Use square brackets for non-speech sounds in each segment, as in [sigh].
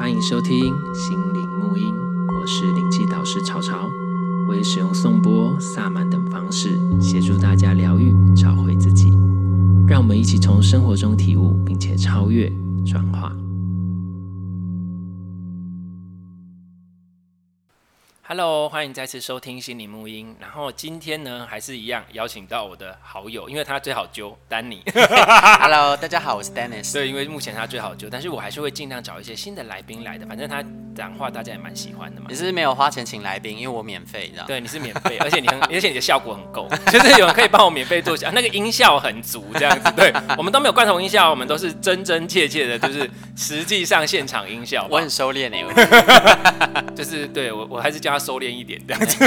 欢迎收听心灵沐音，我是灵气导师潮潮，我会使用颂钵、萨满等方式协助大家疗愈、找回自己。让我们一起从生活中体悟，并且超越、转化。Hello，欢迎再次收听心理沐音。然后今天呢，还是一样邀请到我的好友，因为他最好揪，丹尼。Hello，大家好，我是 Dennis。[laughs] 对，因为目前他最好揪，但是我还是会尽量找一些新的来宾来的。反正他讲话大家也蛮喜欢的嘛。你是没有花钱请来宾，因为我免费，这样。对，你是免费，而且你很，[laughs] 而且你的效果很够，就是有人可以帮我免费做下，[laughs] 那个音效很足，这样子。对，我们都没有罐头音效，我们都是真真切切的，就是实际上现场音效。我很收敛哎，[laughs] 就是对我，我还是叫他。收敛一点这样子，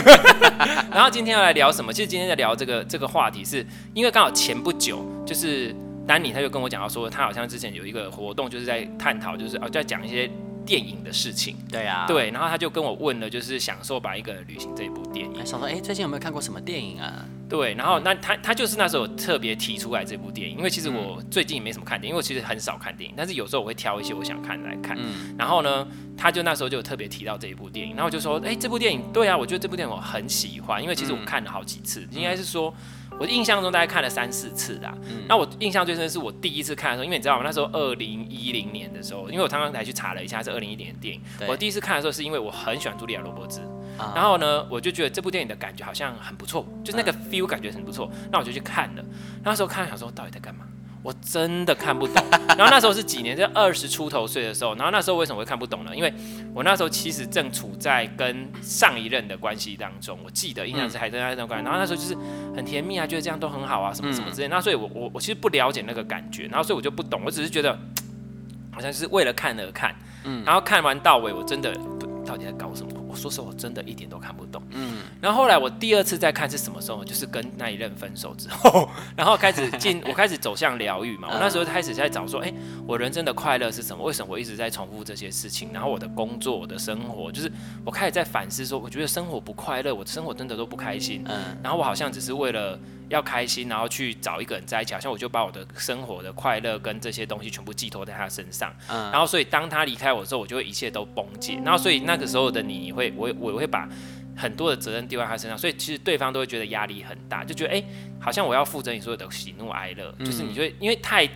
然后今天要来聊什么？其实今天在聊这个这个话题，是因为刚好前不久，就是丹尼他就跟我讲到说，他好像之前有一个活动，就是在探讨，就是哦在讲一些电影的事情。对啊，对，然后他就跟我问了，就是享受吧一个旅行这一部电影。想说，哎，最近有没有看过什么电影啊？对，然后那他他就是那时候特别提出来这部电影，因为其实我最近也没什么看电影，因为我其实很少看电影，但是有时候我会挑一些我想看来看。嗯，然后呢，他就那时候就特别提到这一部电影，然后我就说，哎，这部电影，对啊，我觉得这部电影我很喜欢，因为其实我看了好几次，嗯、应该是说我印象中大概看了三四次啦。嗯，那我印象最深的是我第一次看的时候，因为你知道吗？那时候二零一零年的时候，因为我刚刚才去查了一下是二零一零年的电影，我第一次看的时候是因为我很喜欢茱莉亚·罗伯兹。然后呢，我就觉得这部电影的感觉好像很不错，就是那个 feel 感觉很不错。那我就去看了。那时候看，想说到底在干嘛？我真的看不懂。然后那时候是几年？在二十出头岁的时候。然后那时候为什么会看不懂呢？因为我那时候其实正处在跟上一任的关系当中。我记得印象是还在那段关系。然后那时候就是很甜蜜啊，觉得这样都很好啊，什么什么之类。那所以我我我其实不了解那个感觉。然后所以我就不懂。我只是觉得 [tsk] 好像是为了看而看。嗯。然后看完到尾，我真的到底在搞什么？我说实话，我真的一点都看不懂。嗯，然后后来我第二次再看是什么时候？就是跟那一任分手之后，[laughs] 然后开始进，[laughs] 我开始走向疗愈嘛。我那时候开始在找说，哎，我人生的快乐是什么？为什么我一直在重复这些事情？然后我的工作、我的生活，就是我开始在反思说，我觉得生活不快乐，我的生活真的都不开心。嗯，然后我好像只是为了。要开心，然后去找一个人在一起，好像我就把我的生活的快乐跟这些东西全部寄托在他身上。嗯，然后所以当他离开我之后，我就会一切都崩解。然后所以那个时候的你会，我我会把很多的责任丢在他身上，所以其实对方都会觉得压力很大，就觉得哎，好像我要负责你所有的喜怒哀乐，嗯、就是你就会因为太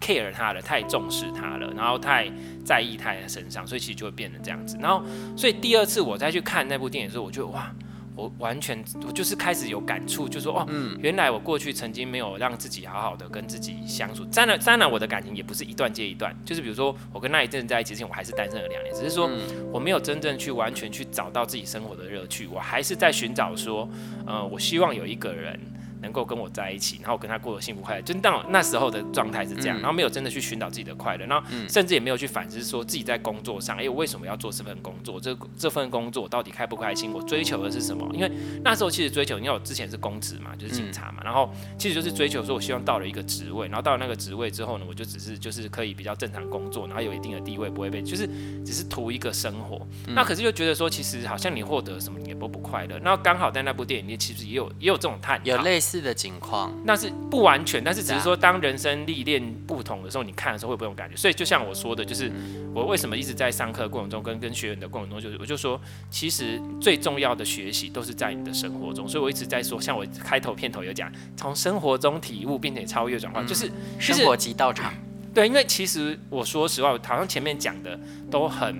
care 他了，太重视他了，然后太在意他的身上，所以其实就会变成这样子。然后所以第二次我再去看那部电影的时候，我觉得哇。我完全，我就是开始有感触，就说哦，嗯、原来我过去曾经没有让自己好好的跟自己相处。当然，当然，我的感情也不是一段接一段，就是比如说我跟那一阵在一起之前，我还是单身了两年，只是说我没有真正去完全去找到自己生活的乐趣，我还是在寻找说，呃，我希望有一个人。能够跟我在一起，然后跟他过得幸福快乐，就到那时候的状态是这样，嗯、然后没有真的去寻找自己的快乐，然后甚至也没有去反思说自己在工作上，哎，我为什么要做这份工作？这这份工作到底开不开心？我追求的是什么？因为那时候其实追求，因为我之前是公职嘛，就是警察嘛，嗯、然后其实就是追求说，我希望到了一个职位，然后到了那个职位之后呢，我就只是就是可以比较正常工作，然后有一定的地位，不会被就是只是图一个生活。嗯、那可是又觉得说，其实好像你获得什么，你也不不快乐。那刚好在那部电影里，其实也有也有这种探讨，有类似的情况。那是不完全，但是只是说，当人生历练不同的时候，你看的时候会不会有感觉？所以就像我说的，就是我为什么一直在上课过程中跟跟学员的过程中，就是我就说，其实最重要的学习都是在你的生活中。所以我一直在说，像我开头片头有讲，从生活中体悟，并且超越转化，就是生活即道场。[laughs] 对，因为其实我说实话，我好像前面讲的都很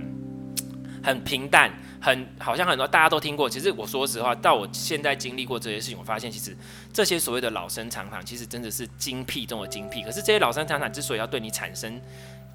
很平淡。很好像很多大家都听过，其实我说实话，到我现在经历过这些事情，我发现其实这些所谓的老生常谈，其实真的是精辟中的精辟。可是这些老生常谈之所以要对你产生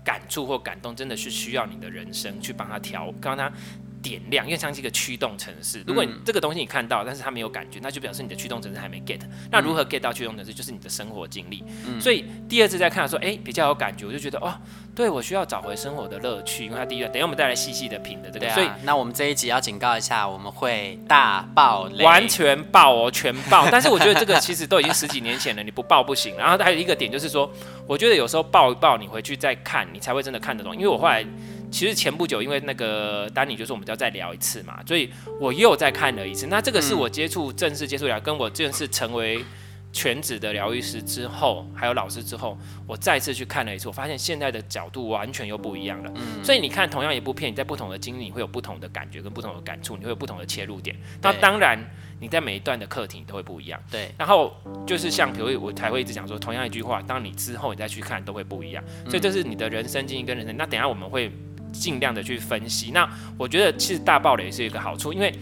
感触或感动，真的是需要你的人生去帮他调，帮他。点亮，因为像是一个驱动城市。如果你这个东西你看到，但是他没有感觉，那就表示你的驱动城市还没 get。那如何 get 到驱动城市，就是你的生活经历。嗯、所以第二次再看的时候，哎，比较有感觉，我就觉得哦，对我需要找回生活的乐趣。因为它第一个，等一下我们再来细细的品的这个。啊、所以那我们这一集要警告一下，我们会大爆雷，完全爆哦，全爆。[laughs] 但是我觉得这个其实都已经十几年前了，你不爆不行。然后还有一个点就是说，我觉得有时候爆一爆，你回去再看，你才会真的看得懂。因为我后来。其实前不久，因为那个丹尼就说我们要再聊一次嘛，所以我又再看了一次。那这个是我接触正式接触了，跟我正式成为全职的疗愈师之后，还有老师之后，我再次去看了一次，我发现现在的角度完全又不一样了。嗯，所以你看同样一部片，你在不同的经历，你会有不同的感觉跟不同的感触，你会有不同的切入点。那当然，你在每一段的课题都会不一样。对。然后就是像比如我才会一直讲说，同样一句话，当你之后你再去看，都会不一样。所以这是你的人生经历跟人生。那等下我们会尽量的去分析。那我觉得其实大爆雷是一个好处，因为。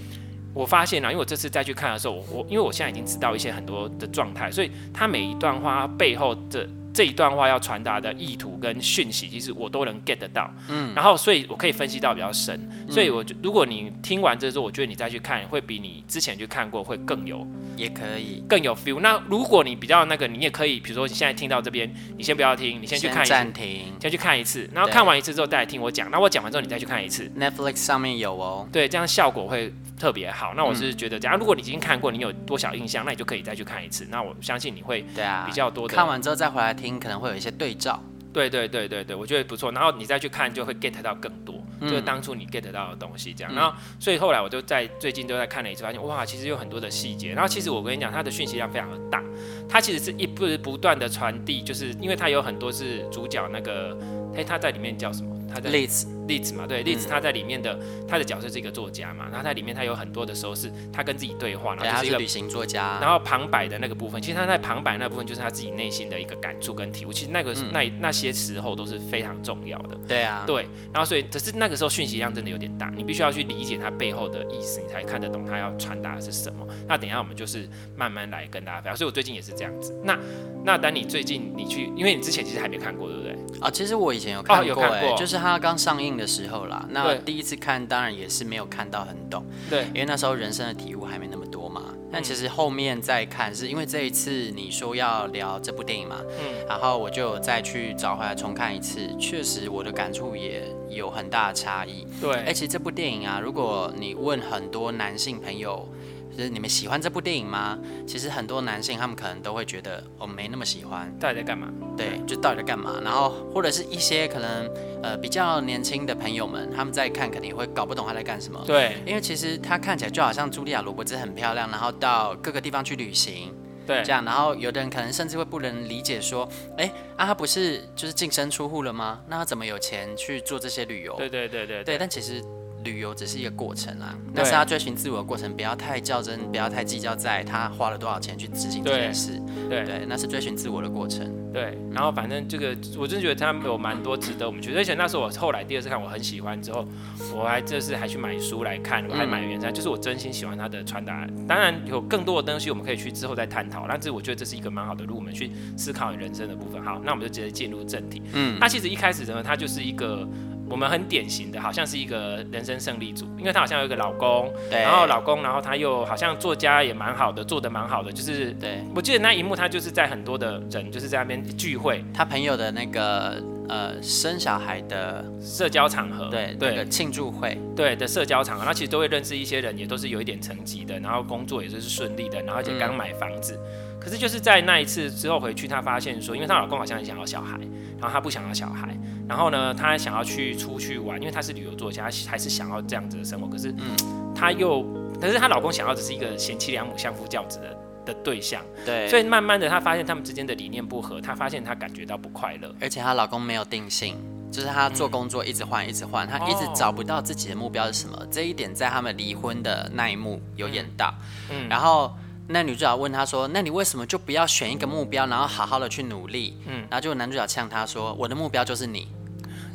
我发现了，因为我这次再去看的时候，我我因为我现在已经知道一些很多的状态，所以他每一段话背后的这一段话要传达的意图跟讯息，其实我都能 get 得到。嗯，然后所以我可以分析到比较深。所以我如果你听完这之后，我觉得你再去看，会比你之前去看过会更有，也可以更有 feel。那如果你比较那个，你也可以，比如说你现在听到这边，你先不要听，你先去看一次，暂停，先去看一次，然后看完一次之后再来听我讲。那我讲完之后你再去看一次，Netflix 上面有哦。对，这样效果会。特别好，那我是觉得，假如如果你已经看过，你有多少印象，那你就可以再去看一次。那我相信你会对啊比较多的。看完之后再回来听，可能会有一些对照。对对对对对，我觉得不错。然后你再去看，就会 get 到更多，嗯、就是当初你 get 到的东西这样。嗯、然后所以后来我就在最近都在看了一次，发现哇，其实有很多的细节。然后其实我跟你讲，它的讯息量非常的大，它其实是一不不断的传递，就是因为它有很多是主角那个，哎，他在里面叫什么？他在例子。例子嘛，对，例子他在里面的、嗯、他的角色是一个作家嘛，然后在里面他有很多的时候是他跟自己对话，然后是一个旅行作家，然后旁白的那个部分，其实他在旁白那部分就是他自己内心的一个感触跟体悟，其实那个、嗯、那那些时候都是非常重要的。对啊，对，然后所以只是那个时候讯息量真的有点大，你必须要去理解他背后的意思，你才看得懂他要传达的是什么。那等一下我们就是慢慢来跟大家分享，所以我最近也是这样子。那那等你最近你去，因为你之前其实还没看过，对不对？啊，其实我以前有看过、欸，哦、有看过，就是他刚上映的时候啦。那第一次看当然也是没有看到很懂，对，因为那时候人生的体悟还没那么多嘛。但其实后面再看，是因为这一次你说要聊这部电影嘛，嗯，然后我就再去找回来重看一次，确实我的感触也有很大的差异。对，而且这部电影啊，如果你问很多男性朋友。就是你们喜欢这部电影吗？其实很多男性他们可能都会觉得我、哦、没那么喜欢。到底在干嘛？对，就到底在干嘛？然后或者是一些可能呃比较年轻的朋友们，他们在看肯定会搞不懂他在干什么。对，因为其实他看起来就好像茱莉亚·罗伯兹很漂亮，然后到各个地方去旅行。对，这样，然后有的人可能甚至会不能理解说，哎，啊他不是就是净身出户了吗？那他怎么有钱去做这些旅游？对对对对对，对，但其实。旅游只是一个过程啊，那是他追寻自我的过程，不要太较真，不要太计较在他花了多少钱去执行这件事。对对，那是追寻自我的过程。对，然后反正这个，我真的觉得他有蛮多值得我们去。而且那时候我后来第二次看，我很喜欢之后，我还这次还去买书来看，我还买原著，就是我真心喜欢他的传达。当然有更多的东西我们可以去之后再探讨，但是我觉得这是一个蛮好的路，我们去思考人生的部分。好，那我们就直接进入正题。嗯，他其实一开始呢，他就是一个。我们很典型的，好像是一个人生胜利组，因为她好像有一个老公，对。然后老公，然后她又好像作家也蛮好的，做的蛮好的，就是，对。我记得那一幕，她就是在很多的人就是在那边聚会，她朋友的那个呃生小孩的社交场合，对对。庆祝会，对的社交场合，那其实都会认识一些人，也都是有一点成绩的，然后工作也就是顺利的，然后而且刚买房子，嗯、可是就是在那一次之后回去，她发现说，因为她老公好像很想要小孩，然后她不想要小孩。然后呢，他想要去出去玩，因为他是旅游作家，还是想要这样子的生活。可是，嗯，他又，可是她老公想要的是一个贤妻良母、相夫教子的的对象。对，所以慢慢的，她发现他们之间的理念不合，她发现她感觉到不快乐。而且她老公没有定性，就是她做工作一直换，一直换，她一直找不到自己的目标是什么。哦、这一点在他们离婚的那一幕有演到。嗯，然后。那女主角问他说：“那你为什么就不要选一个目标，然后好好的去努力？”嗯，然后就男主角呛他说：“我的目标就是你。”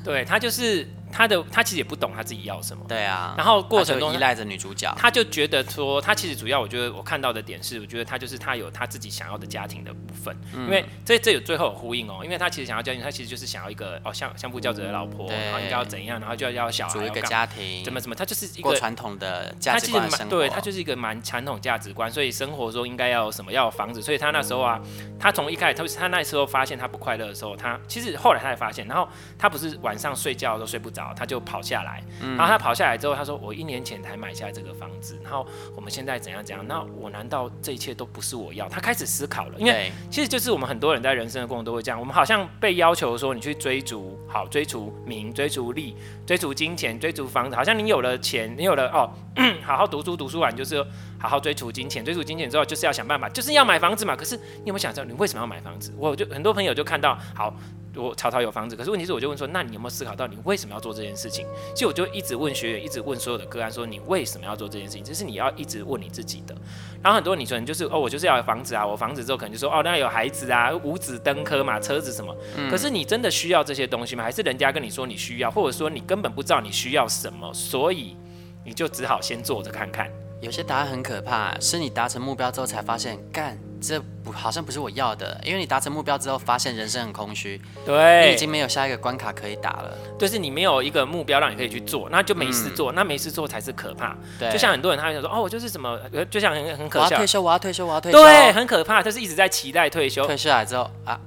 对，他就是。他的他其实也不懂他自己要什么，对啊，然后过程中依赖着女主角，他就觉得说，他其实主要我觉得我看到的点是，我觉得他就是他有他自己想要的家庭的部分，嗯、因为这这有最后有呼应哦，因为他其实想要家庭，他其实就是想要一个哦相相夫教子的老婆，然后应该要怎样，然后就要要小孩，组一个家庭，怎么怎么，他就是一个传统的价值观生活，对他就是一个蛮传统价值观，所以生活中应该要有什么，要有房子，所以他那时候啊，他从一开始他他那时候发现他不快乐的时候，他其实后来他才发现，然后他不是晚上睡觉都睡不着。着，他就跑下来，然后他跑下来之后，他说：“我一年前才买下这个房子，然后我们现在怎样怎样？那我难道这一切都不是我要？”他开始思考了，因为其实就是我们很多人在人生的过程都会这样，我们好像被要求说你去追逐好，追逐名，追逐利，追逐金钱，追逐房子，好像你有了钱，你有了哦，[clears throat] 好好读书，读书完就是好好追逐金钱，追逐金钱之后就是要想办法，就是要买房子嘛。可是你有没有想知道你为什么要买房子？我就很多朋友就看到好。我曹操有房子，可是问题是，我就问说，那你有没有思考到你为什么要做这件事情？其实我就一直问学员，一直问所有的个案说，你为什么要做这件事情？这是你要一直问你自己的。然后很多你说你就是哦，我就是要有房子啊，我房子之后可能就说哦，那有孩子啊，五子登科嘛，车子什么。可是你真的需要这些东西吗？还是人家跟你说你需要，或者说你根本不知道你需要什么，所以你就只好先做着看看。有些答案很可怕，是你达成目标之后才发现，干。这不好像不是我要的，因为你达成目标之后，发现人生很空虚，对，你已经没有下一个关卡可以打了，就是你没有一个目标让你可以去做，那就没事做，嗯、那没事做才是可怕。对，就像很多人他会想说，哦，我就是什么，就像很很可笑，我要退休，我要退休，我要退休，对，很可怕，就是一直在期待退休，退下来之后啊。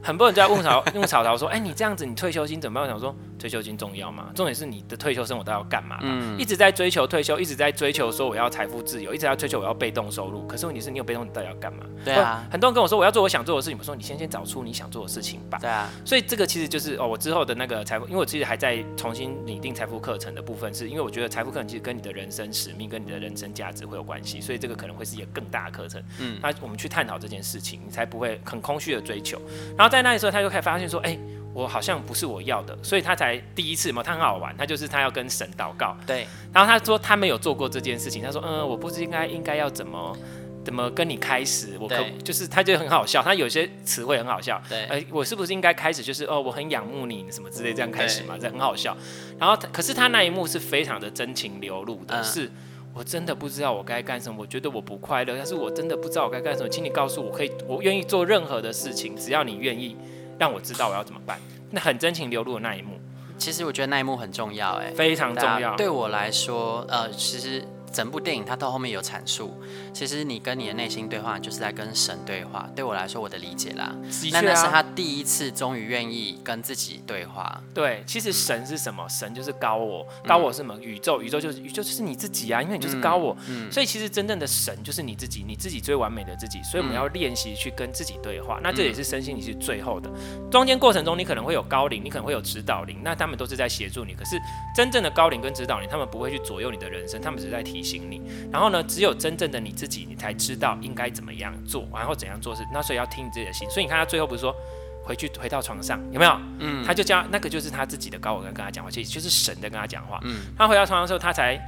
很多人就在问曹 [laughs] 问曹操说：“哎、欸，你这样子，你退休金怎么办？”我想说，退休金重要吗？重点是你的退休生活都要干嘛？嗯，一直在追求退休，一直在追求说我要财富自由，一直在追求我要被动收入。可是问题是你有被动，你到底要干嘛？对啊，很多人跟我说我要做我想做的事情，我说你先先找出你想做的事情吧。对啊，所以这个其实就是哦，我之后的那个财富，因为我其实还在重新拟定财富课程的部分，是因为我觉得财富课程其实跟你的人生使命跟你的人生价值会有关系，所以这个可能会是一个更大的课程。嗯，那我们去探讨这件事情，你才不会很空虚的追求。然后在那时候，他就开始。发现说，哎、欸，我好像不是我要的，所以他才第一次嘛，他很好玩，他就是他要跟神祷告，对，然后他说他没有做过这件事情，他说，嗯，我不知应该应该要怎么怎么跟你开始，我可就是他就很好笑，他有些词汇很好笑，对，呃，我是不是应该开始就是哦，我很仰慕你什么之类这样开始嘛，这很好笑，然后可是他那一幕是非常的真情流露的，嗯、是我真的不知道我该干什么，我觉得我不快乐，但是我真的不知道我该干什么，请你告诉我，可以，我愿意做任何的事情，只要你愿意。让我知道我要怎么办。那很真情流露的那一幕，其实我觉得那一幕很重要，哎，非常重要。对我来说，呃，其实。整部电影它到后面有阐述，其实你跟你的内心对话，就是在跟神对话。对我来说，我的理解啦，那那是他第一次终于愿意跟自己对话。对，其实神是什么？嗯、神就是高我，高我是什么？宇宙，宇宙就是宇宙就是你自己啊，因为你就是高我。嗯。所以其实真正的神就是你自己，你自己最完美的自己。所以我们要练习去跟自己对话。嗯、那这也是身心灵是最后的。中间过程中，你可能会有高龄，你可能会有指导灵，那他们都是在协助你。可是真正的高龄跟指导灵，他们不会去左右你的人生，他们只是在提。提醒你，然后呢，只有真正的你自己，你才知道应该怎么样做，然后怎样做事。那所以要听你自己的心。所以你看他最后不是说回去回到床上有没有？嗯，他就叫那个就是他自己的高我跟跟他讲话，其实就是神在跟他讲话。嗯，他回到床上之后，他才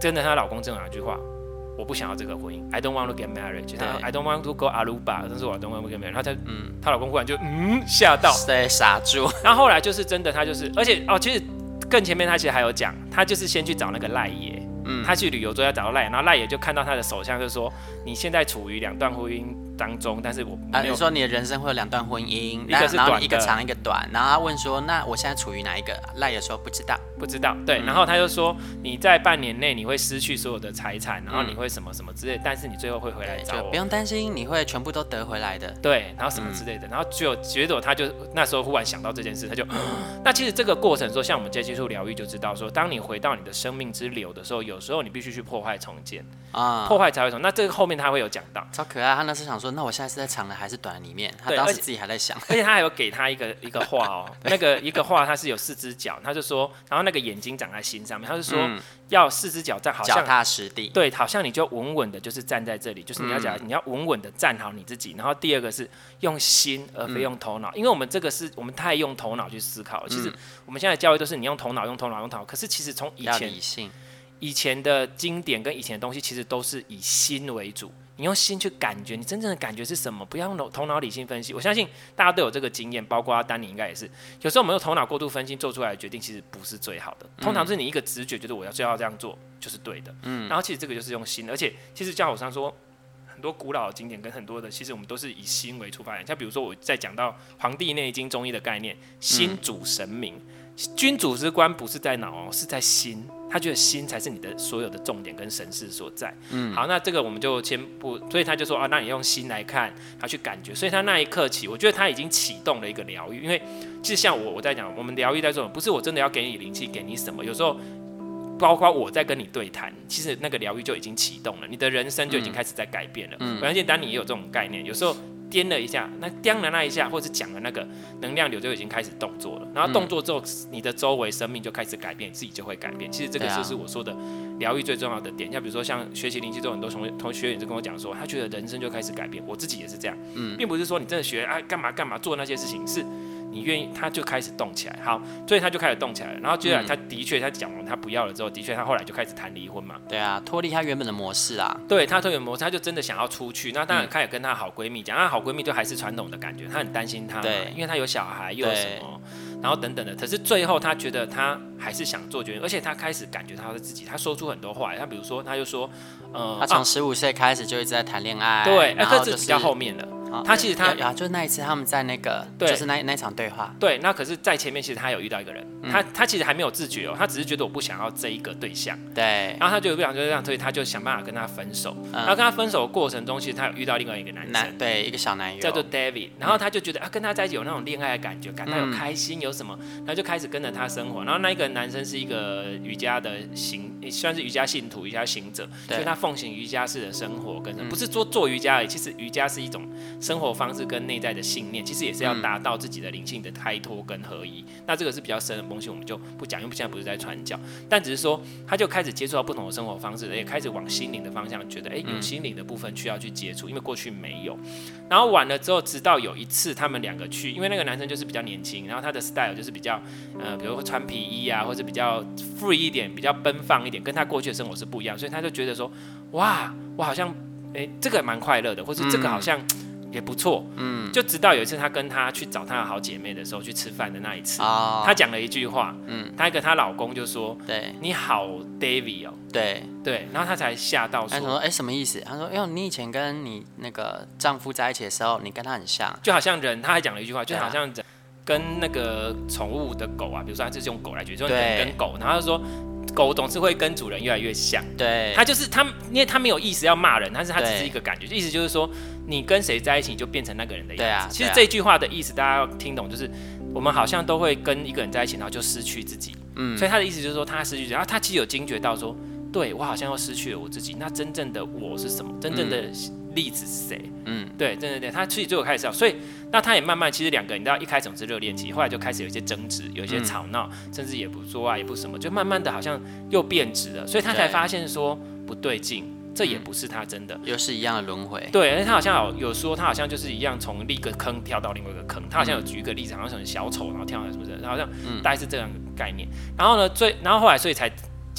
真的，她老公这两句话，我不想要这个婚姻，I don't want to get married，对，I don't want to go Aruba，但是我 don't want to get married。他才嗯，她老公忽然就嗯吓到，对，傻住。[laughs] 然后后来就是真的，他就是，而且哦，其实更前面他其实还有讲，他就是先去找那个赖爷。他去旅游都要找到赖，然后赖也就看到他的手相，就说你现在处于两段婚姻当中，但是我没有、啊、说你的人生会有两段婚姻，一个是短，一个长，一个短。然后他问说，那我现在处于哪一个？赖也说不知道，不知道。对，然后他就说你在半年内你会失去所有的财产，然后你会什么什么之类，但是你最后会回来找我，不用担心，你会全部都得回来的。对，然后什么之类的，然后就结果他就那时候忽然想到这件事，他就，[gasps] 那其实这个过程说，像我们接接触疗愈就知道说，当你回到你的生命之流的时候，有时候你必须去。破坏重建啊，破坏才会重。那这个后面他会有讲到，超可爱。他那是想说，那我现在是在长的还是短的里面？他当时自己还在想，而且他还有给他一个一个画哦，那个一个画，他是有四只脚，他就说，然后那个眼睛长在心上面，他就说要四只脚站好，脚踏实地。对，好像你就稳稳的，就是站在这里，就是你要讲，你要稳稳的站好你自己。然后第二个是用心而非用头脑，因为我们这个是我们太用头脑去思考了。其实我们现在教育都是你用头脑，用头脑，用头脑。可是其实从以前。以前的经典跟以前的东西，其实都是以心为主。你用心去感觉，你真正的感觉是什么？不要用头脑理性分析。我相信大家都有这个经验，包括丹尼应该也是。有时候我们用头脑过度分析做出来的决定，其实不是最好的。通常是你一个直觉觉得我要就要这样做就是对的。嗯。然后其实这个就是用心，而且其实教我上说，很多古老的经典跟很多的，其实我们都是以心为出发点。像比如说我在讲到《黄帝内经》中医的概念，心主神明。君主之官不是在脑哦，是在心。他觉得心才是你的所有的重点跟神识所在。嗯，好，那这个我们就先不，所以他就说啊，那你用心来看，他去感觉。所以他那一刻起，我觉得他已经启动了一个疗愈。因为其实像我我在讲，我们疗愈在这种，不是我真的要给你灵气，给你什么。有时候包括我在跟你对谈，其实那个疗愈就已经启动了，你的人生就已经开始在改变了。嗯，我相信当你也有这种概念，有时候。颠了一下，那颠了那一下，或是讲的那个能量流就已经开始动作了。然后动作之后，你的周围生命就开始改变，自己就会改变。其实这个就是我说的疗愈最重要的点。像比如说像学习灵气，都很多同同学也就跟我讲说，他觉得人生就开始改变。我自己也是这样，嗯，并不是说你真的学啊干嘛干嘛做那些事情是。你愿意，他就开始动起来，好，所以他就开始动起来了。然后接下来，他的确，他讲完他不要了之后，的确，他后来就开始谈离婚嘛。对啊，脱离他原本的模式啊。对，他脱离模式，他就真的想要出去。那当然，开始跟他好闺蜜讲，她好闺蜜就还是传统的感觉，她很担心他，对，因为她有小孩又有什么，然后等等的。可是最后，他觉得他还是想做决定，而且他开始感觉他是自己，他说出很多话。他比如说，他就说，呃，他从十五岁开始就一直在谈恋爱，对，然后是比较后面的。他其实他啊，就是那一次他们在那个，对，就是那那场对话。对，那可是，在前面其实他有遇到一个人，他他其实还没有自觉哦，他只是觉得我不想要这一个对象。对。然后他就不想就这样，所以他就想办法跟他分手。然后跟他分手的过程中，其实他有遇到另外一个男生，对，一个小男友叫做 David。然后他就觉得啊，跟他在一起有那种恋爱的感觉，感到有开心，有什么，他就开始跟着他生活。然后那一个男生是一个瑜伽的行，算是瑜伽信徒、瑜伽行者，所以他奉行瑜伽式的生活，跟不是说做瑜伽而已，其实瑜伽是一种生活方式跟。内在的信念，其实也是要达到自己的灵性的开脱跟合一。嗯、那这个是比较深的东西，我们就不讲，因为现在不是在传教，但只是说，他就开始接触到不同的生活方式，也开始往心灵的方向，觉得哎、欸，有心灵的部分需要去接触，因为过去没有。然后完了之后，直到有一次他们两个去，因为那个男生就是比较年轻，然后他的 style 就是比较呃，比如说穿皮衣啊，或者比较 free 一点，比较奔放一点，跟他过去的生活是不一样，所以他就觉得说，哇，我好像哎、欸，这个蛮快乐的，或者这个好像。嗯。也不错，嗯，就直到有一次他跟他去找她的好姐妹的时候，去吃饭的那一次，哦、他讲了一句话，嗯，他跟她老公就说，对，你好，David 哦，对。对，然后她才吓到说，哎、欸，什么意思？她说，哎呦，你以前跟你那个丈夫在一起的时候，你跟他很像，就好像人，他还讲了一句话，就好像人跟那个宠物的狗啊，比如说他就是用狗来举，就人跟狗，然后说。狗总是会跟主人越来越像，对，他就是他，因为他没有意识要骂人，但是他只是一个感觉，意思就是说，你跟谁在一起，你就变成那个人的样子。对啊，其实这句话的意思大家要听懂，就是我们好像都会跟一个人在一起，然后就失去自己。嗯，所以他的意思就是说，他失去，然后他其实有惊觉到说，对我好像又失去了我自己，那真正的我是什么？真正的。例子是谁？嗯，对，对对对，他其实最后开始要，所以那他也慢慢，其实两个人到一开始是热恋期，后来就开始有一些争执，有一些吵闹，嗯、甚至也不说话，也不什么，就慢慢的好像又变质了，所以他才发现说不对劲，这也不是他真的，又是一样的轮回。对，而且他好像有有说，他好像就是一样从另一个坑跳到另外一个坑，他好像有举一个例子，好像什么小丑，然后跳到什么的，好像大概是这样的概念。然后呢，最然后后来所以才。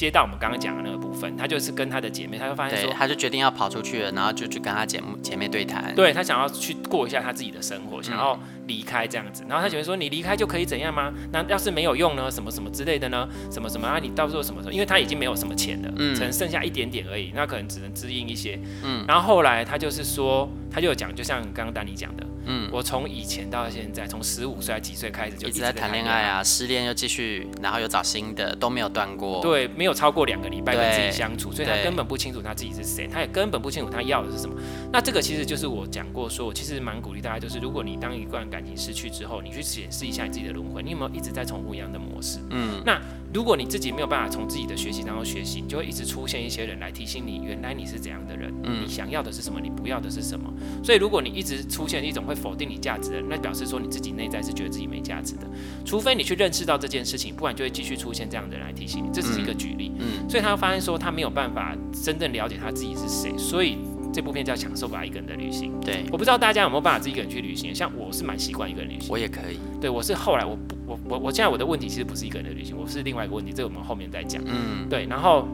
接到我们刚刚讲的那个部分，他就是跟他的姐妹，他就发现说，他就决定要跑出去了，然后就去跟他姐姐妹对谈。对，他想要去过一下他自己的生活，想要离开这样子。然后他姐妹说：“你离开就可以怎样吗？那要是没有用呢？什么什么之类的呢？什么什么啊？你到时候什么时候？因为他已经没有什么钱了，嗯，只能剩下一点点而已，那可能只能支应一些。嗯，然后后来他就是说，他就有讲，就像刚刚丹尼讲的。”嗯，我从以前到现在，从十五岁还几岁开始就一直在谈恋爱啊，失恋又继续，然后又找新的，都没有断过。对，没有超过两个礼拜跟自己相处，所以他根本不清楚他自己是谁，他也根本不清楚他要的是什么。那这个其实就是我讲过，说我其实蛮鼓励大家，就是如果你当一段感情失去之后，你去检视一下你自己的轮回，你有没有一直在重复一样的模式？嗯，那如果你自己没有办法从自己的学习当中学习，你就会一直出现一些人来提醒你，原来你是怎样的人，嗯，你想要的是什么，你不要的是什么。所以如果你一直出现一种会否定你价值的。那表示说你自己内在是觉得自己没价值的，除非你去认识到这件事情，不然就会继续出现这样的人来提醒你。这只是一个举例，嗯，所以他发现说他没有办法真正了解他自己是谁，所以这部片叫《享受吧，一个人的旅行》。对，我不知道大家有没有办法自己一个人去旅行，像我是蛮习惯一个人旅行，我也可以。对，我是后来我我我我现在我的问题其实不是一个人的旅行，我是另外一个问题，这个我们后面再讲。嗯，对，然后。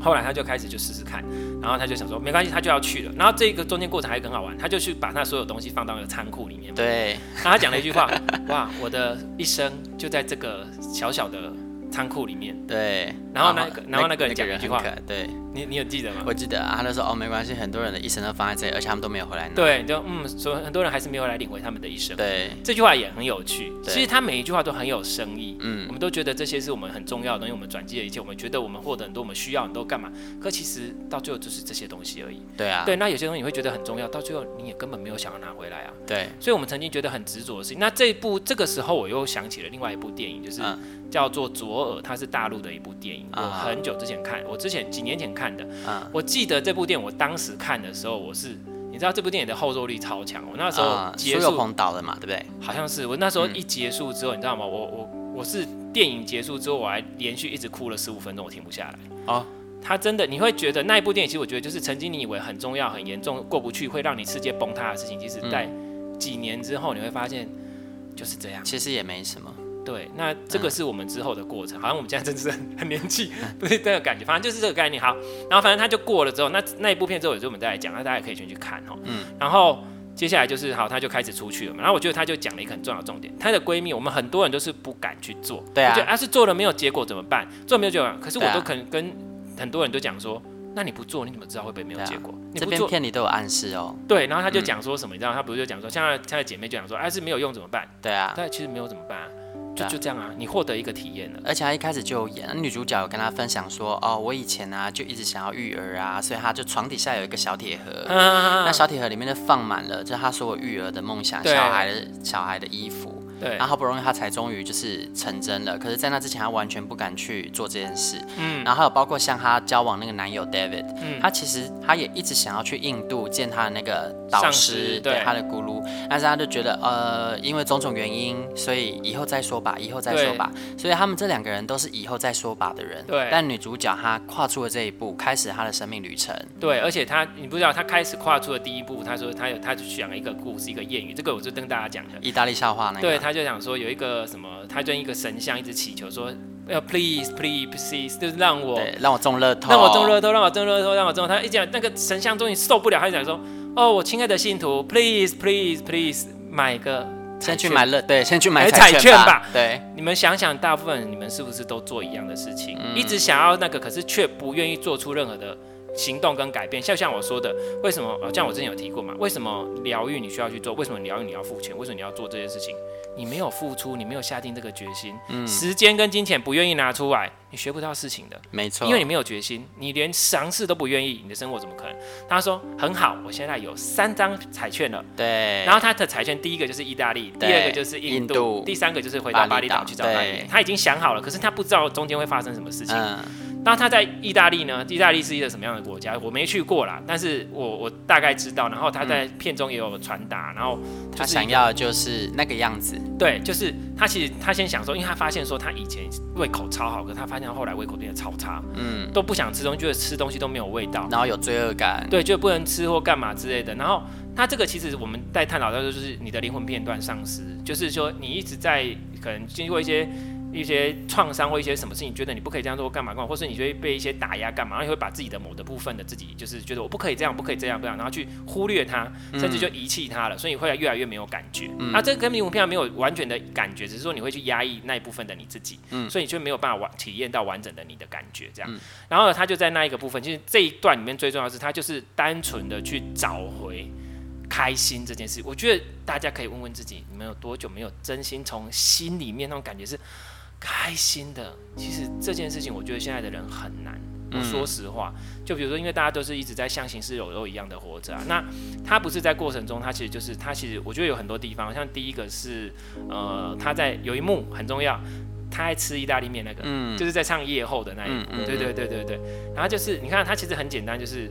后来他就开始就试试看，然后他就想说没关系，他就要去了。然后这个中间过程还很好玩，他就去把他所有东西放到那个仓库里面。对。然后他讲了一句话：[laughs] 哇，我的一生就在这个小小的仓库里面。对。然后那个，然后那个人讲一句话，对，你你有记得吗？我记得啊，他就说哦，没关系，很多人的一生都放在这里，而且他们都没有回来拿。对，就嗯，所以很多人还是没有来领回他们的一生。对，这句话也很有趣。其实他每一句话都很有深意。嗯，我们都觉得这些是我们很重要的东西，我们转机的一切，我们觉得我们获得很多，我们需要很多干嘛？可其实到最后就是这些东西而已。对啊。对，那有些东西你会觉得很重要，到最后你也根本没有想要拿回来啊。对。所以我们曾经觉得很执着的事情。那这一部这个时候我又想起了另外一部电影，就是叫做《左耳》，它是大陆的一部电影，我很久之前看，我之前几年前看的。我记得这部电影，我当时看的时候，我是你知道这部电影的后座力超强。我那时候结束，苏有朋嘛，对不对？好像是。我那时候一结束之后，你知道吗？我我我是电影结束之后，我还连续一直哭了十五分钟，我停不下来。哦，他真的，你会觉得那一部电影，其实我觉得就是曾经你以为很重要、很严重、过不去，会让你世界崩塌的事情，其实在几年之后，你会发现就是这样。其实也没什么。对，那这个是我们之后的过程，嗯、好像我们现在真的是很很年轻，不是这个感觉，反正就是这个概念。好，然后反正他就过了之后，那那一部片之后，有时候我们再来讲，那大家也可以先去看哈。嗯。然后接下来就是好，他就开始出去了嘛。然后我觉得他就讲了一个很重要的重点，她的闺蜜，我们很多人都是不敢去做，对啊，要是做了没有结果怎么办？做没有结果，可是我都可能跟很多人都讲说，那你不做你怎么知道会不会没有结果？啊、这边片里都有暗示哦。对，然后他就讲说什么，你知道，他不是就讲说，像他他的姐妹就讲说，哎、啊，是没有用怎么办？对啊，但其实没有怎么办？就就这样啊，你获得一个体验了。而且他一开始就有演，女主角有跟他分享说，哦，我以前呢、啊、就一直想要育儿啊，所以他就床底下有一个小铁盒，啊、那小铁盒里面就放满了，就是他所有育儿的梦想，小孩的小孩的衣服。对，然后好不容易他才终于就是成真了，可是，在那之前他完全不敢去做这件事。嗯，然后还有包括像他交往那个男友 David，嗯，他其实他也一直想要去印度见他的那个导师，对，对他的咕噜，但是他就觉得呃，因为种种原因，所以以后再说吧，以后再说吧。所以他们这两个人都是以后再说吧的人。对，但女主角她跨出了这一步，开始她的生命旅程。对，而且她你不知道，她开始跨出了第一步，她说她有她就讲了一个故事，一个谚语，这个我就跟大家讲的，意大利笑话那个。对。他就想说有一个什么，他跟一个神像一直祈求说，要 please please please，就是让我让我中乐透，让我中乐透，让我中乐透，让我中。他一讲那个神像终于受不了，他就讲说，哦，我亲爱的信徒，please please please，买个先去买乐，对，先去买彩券吧。对，你们想想，大部分人你们是不是都做一样的事情，嗯、一直想要那个，可是却不愿意做出任何的。行动跟改变，像像我说的，为什么？呃，像我之前有提过嘛，为什么疗愈你需要去做？为什么疗愈你要付钱？为什么你要做这件事情？你没有付出，你没有下定这个决心，嗯，时间跟金钱不愿意拿出来，你学不到事情的。没错，因为你没有决心，你连尝试都不愿意，你的生活怎么可能？他说很好，我现在有三张彩券了。对。然后他的彩券第一个就是意大利，第二个就是印度，第三个就是回到巴厘岛去找他。他已经想好了，可是他不知道中间会发生什么事情。嗯那他在意大利呢？意大利是一个什么样的国家？我没去过啦，但是我我大概知道。然后他在片中也有传达，然后他想要的就是那个样子。对，就是他其实他先想说，因为他发现说他以前胃口超好，可他发现后来胃口变得超差，嗯，都不想吃东西，觉得吃东西都没有味道，然后有罪恶感，对，就不能吃或干嘛之类的。然后他这个其实我们在探讨到就是你的灵魂片段丧失，就是说你一直在可能经过一些。一些创伤或一些什么事情，觉得你不可以这样做，干嘛干嘛，或是你就会被一些打压干嘛，然后你会把自己的某的部分的自己，就是觉得我不可以这样，不可以这样，不这样，然后去忽略它，甚至就遗弃它了，所以你会越来越没有感觉。嗯、那这个跟灵魂片没有完全的感觉，只是说你会去压抑那一部分的你自己，嗯、所以你就没有办法完体验到完整的你的感觉这样。嗯、然后他就在那一个部分，其实这一段里面最重要的是，他就是单纯的去找回开心这件事。我觉得大家可以问问自己，你们有多久没有真心从心里面那种感觉是？开心的，其实这件事情，我觉得现在的人很难。我说实话，就比如说，因为大家都是一直在像行尸走肉一样的活着啊。那他不是在过程中，他其实就是他其实，我觉得有很多地方，像第一个是，呃，他在有一幕很重要，他爱吃意大利面那个，嗯，就是在唱夜后的那一幕，对对对对对。然后就是你看，他其实很简单，就是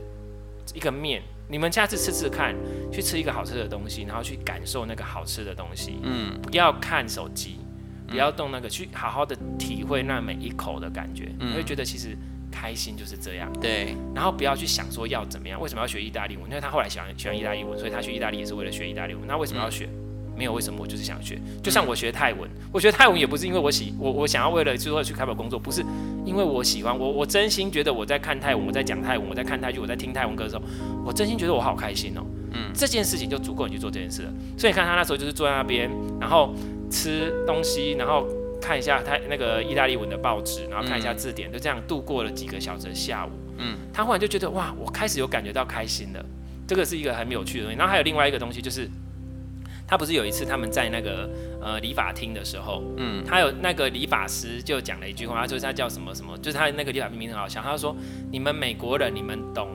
一个面，你们下次吃吃看，去吃一个好吃的东西，然后去感受那个好吃的东西，嗯，不要看手机。不要动那个，去好好的体会那每一口的感觉，你会觉得其实开心就是这样。对，然后不要去想说要怎么样，为什么要学意大利文？因为他后来喜欢喜欢意大利文，所以他去意大利也是为了学意大利文。那为什么要学？没有为什么，我就是想学。就像我学泰文，我学泰文也不是因为我喜我我想要为了之后去开表工作，不是因为我喜欢我我真心觉得我在看泰文，我在讲泰文，我在看泰剧，我在听泰文歌的时候，我真心觉得我好开心哦。嗯，这件事情就足够你去做这件事了。所以你看他那时候就是坐在那边，然后。吃东西，然后看一下他那个意大利文的报纸，然后看一下字典，就这样度过了几个小时的下午。嗯，他忽然就觉得哇，我开始有感觉到开心了。这个是一个很有趣的东西。然后还有另外一个东西就是。他不是有一次他们在那个呃理发厅的时候，嗯，他有那个理发师就讲了一句话，他说他叫什么什么，就是他那个理发名很好笑，他说你们美国人你们懂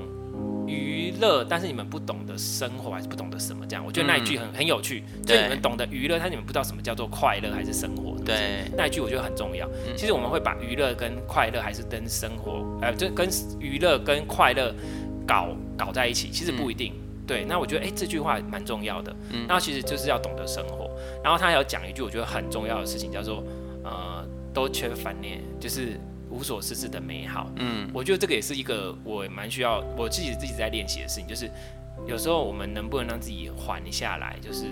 娱乐，但是你们不懂得生活还是不懂得什么这样，我觉得那一句很很有趣，就你们懂得娱乐，但是你们不知道什么叫做快乐还是生活，对，那一句我觉得很重要。其实我们会把娱乐跟快乐还是跟生活，呃，就跟娱乐跟快乐搞搞在一起，其实不一定。对，那我觉得哎、欸，这句话蛮重要的。嗯，那其实就是要懂得生活。然后他还要讲一句我觉得很重要的事情，叫做呃，都缺反念，就是无所事事的美好。嗯，我觉得这个也是一个我蛮需要我自己自己在练习的事情，就是有时候我们能不能让自己缓下来，就是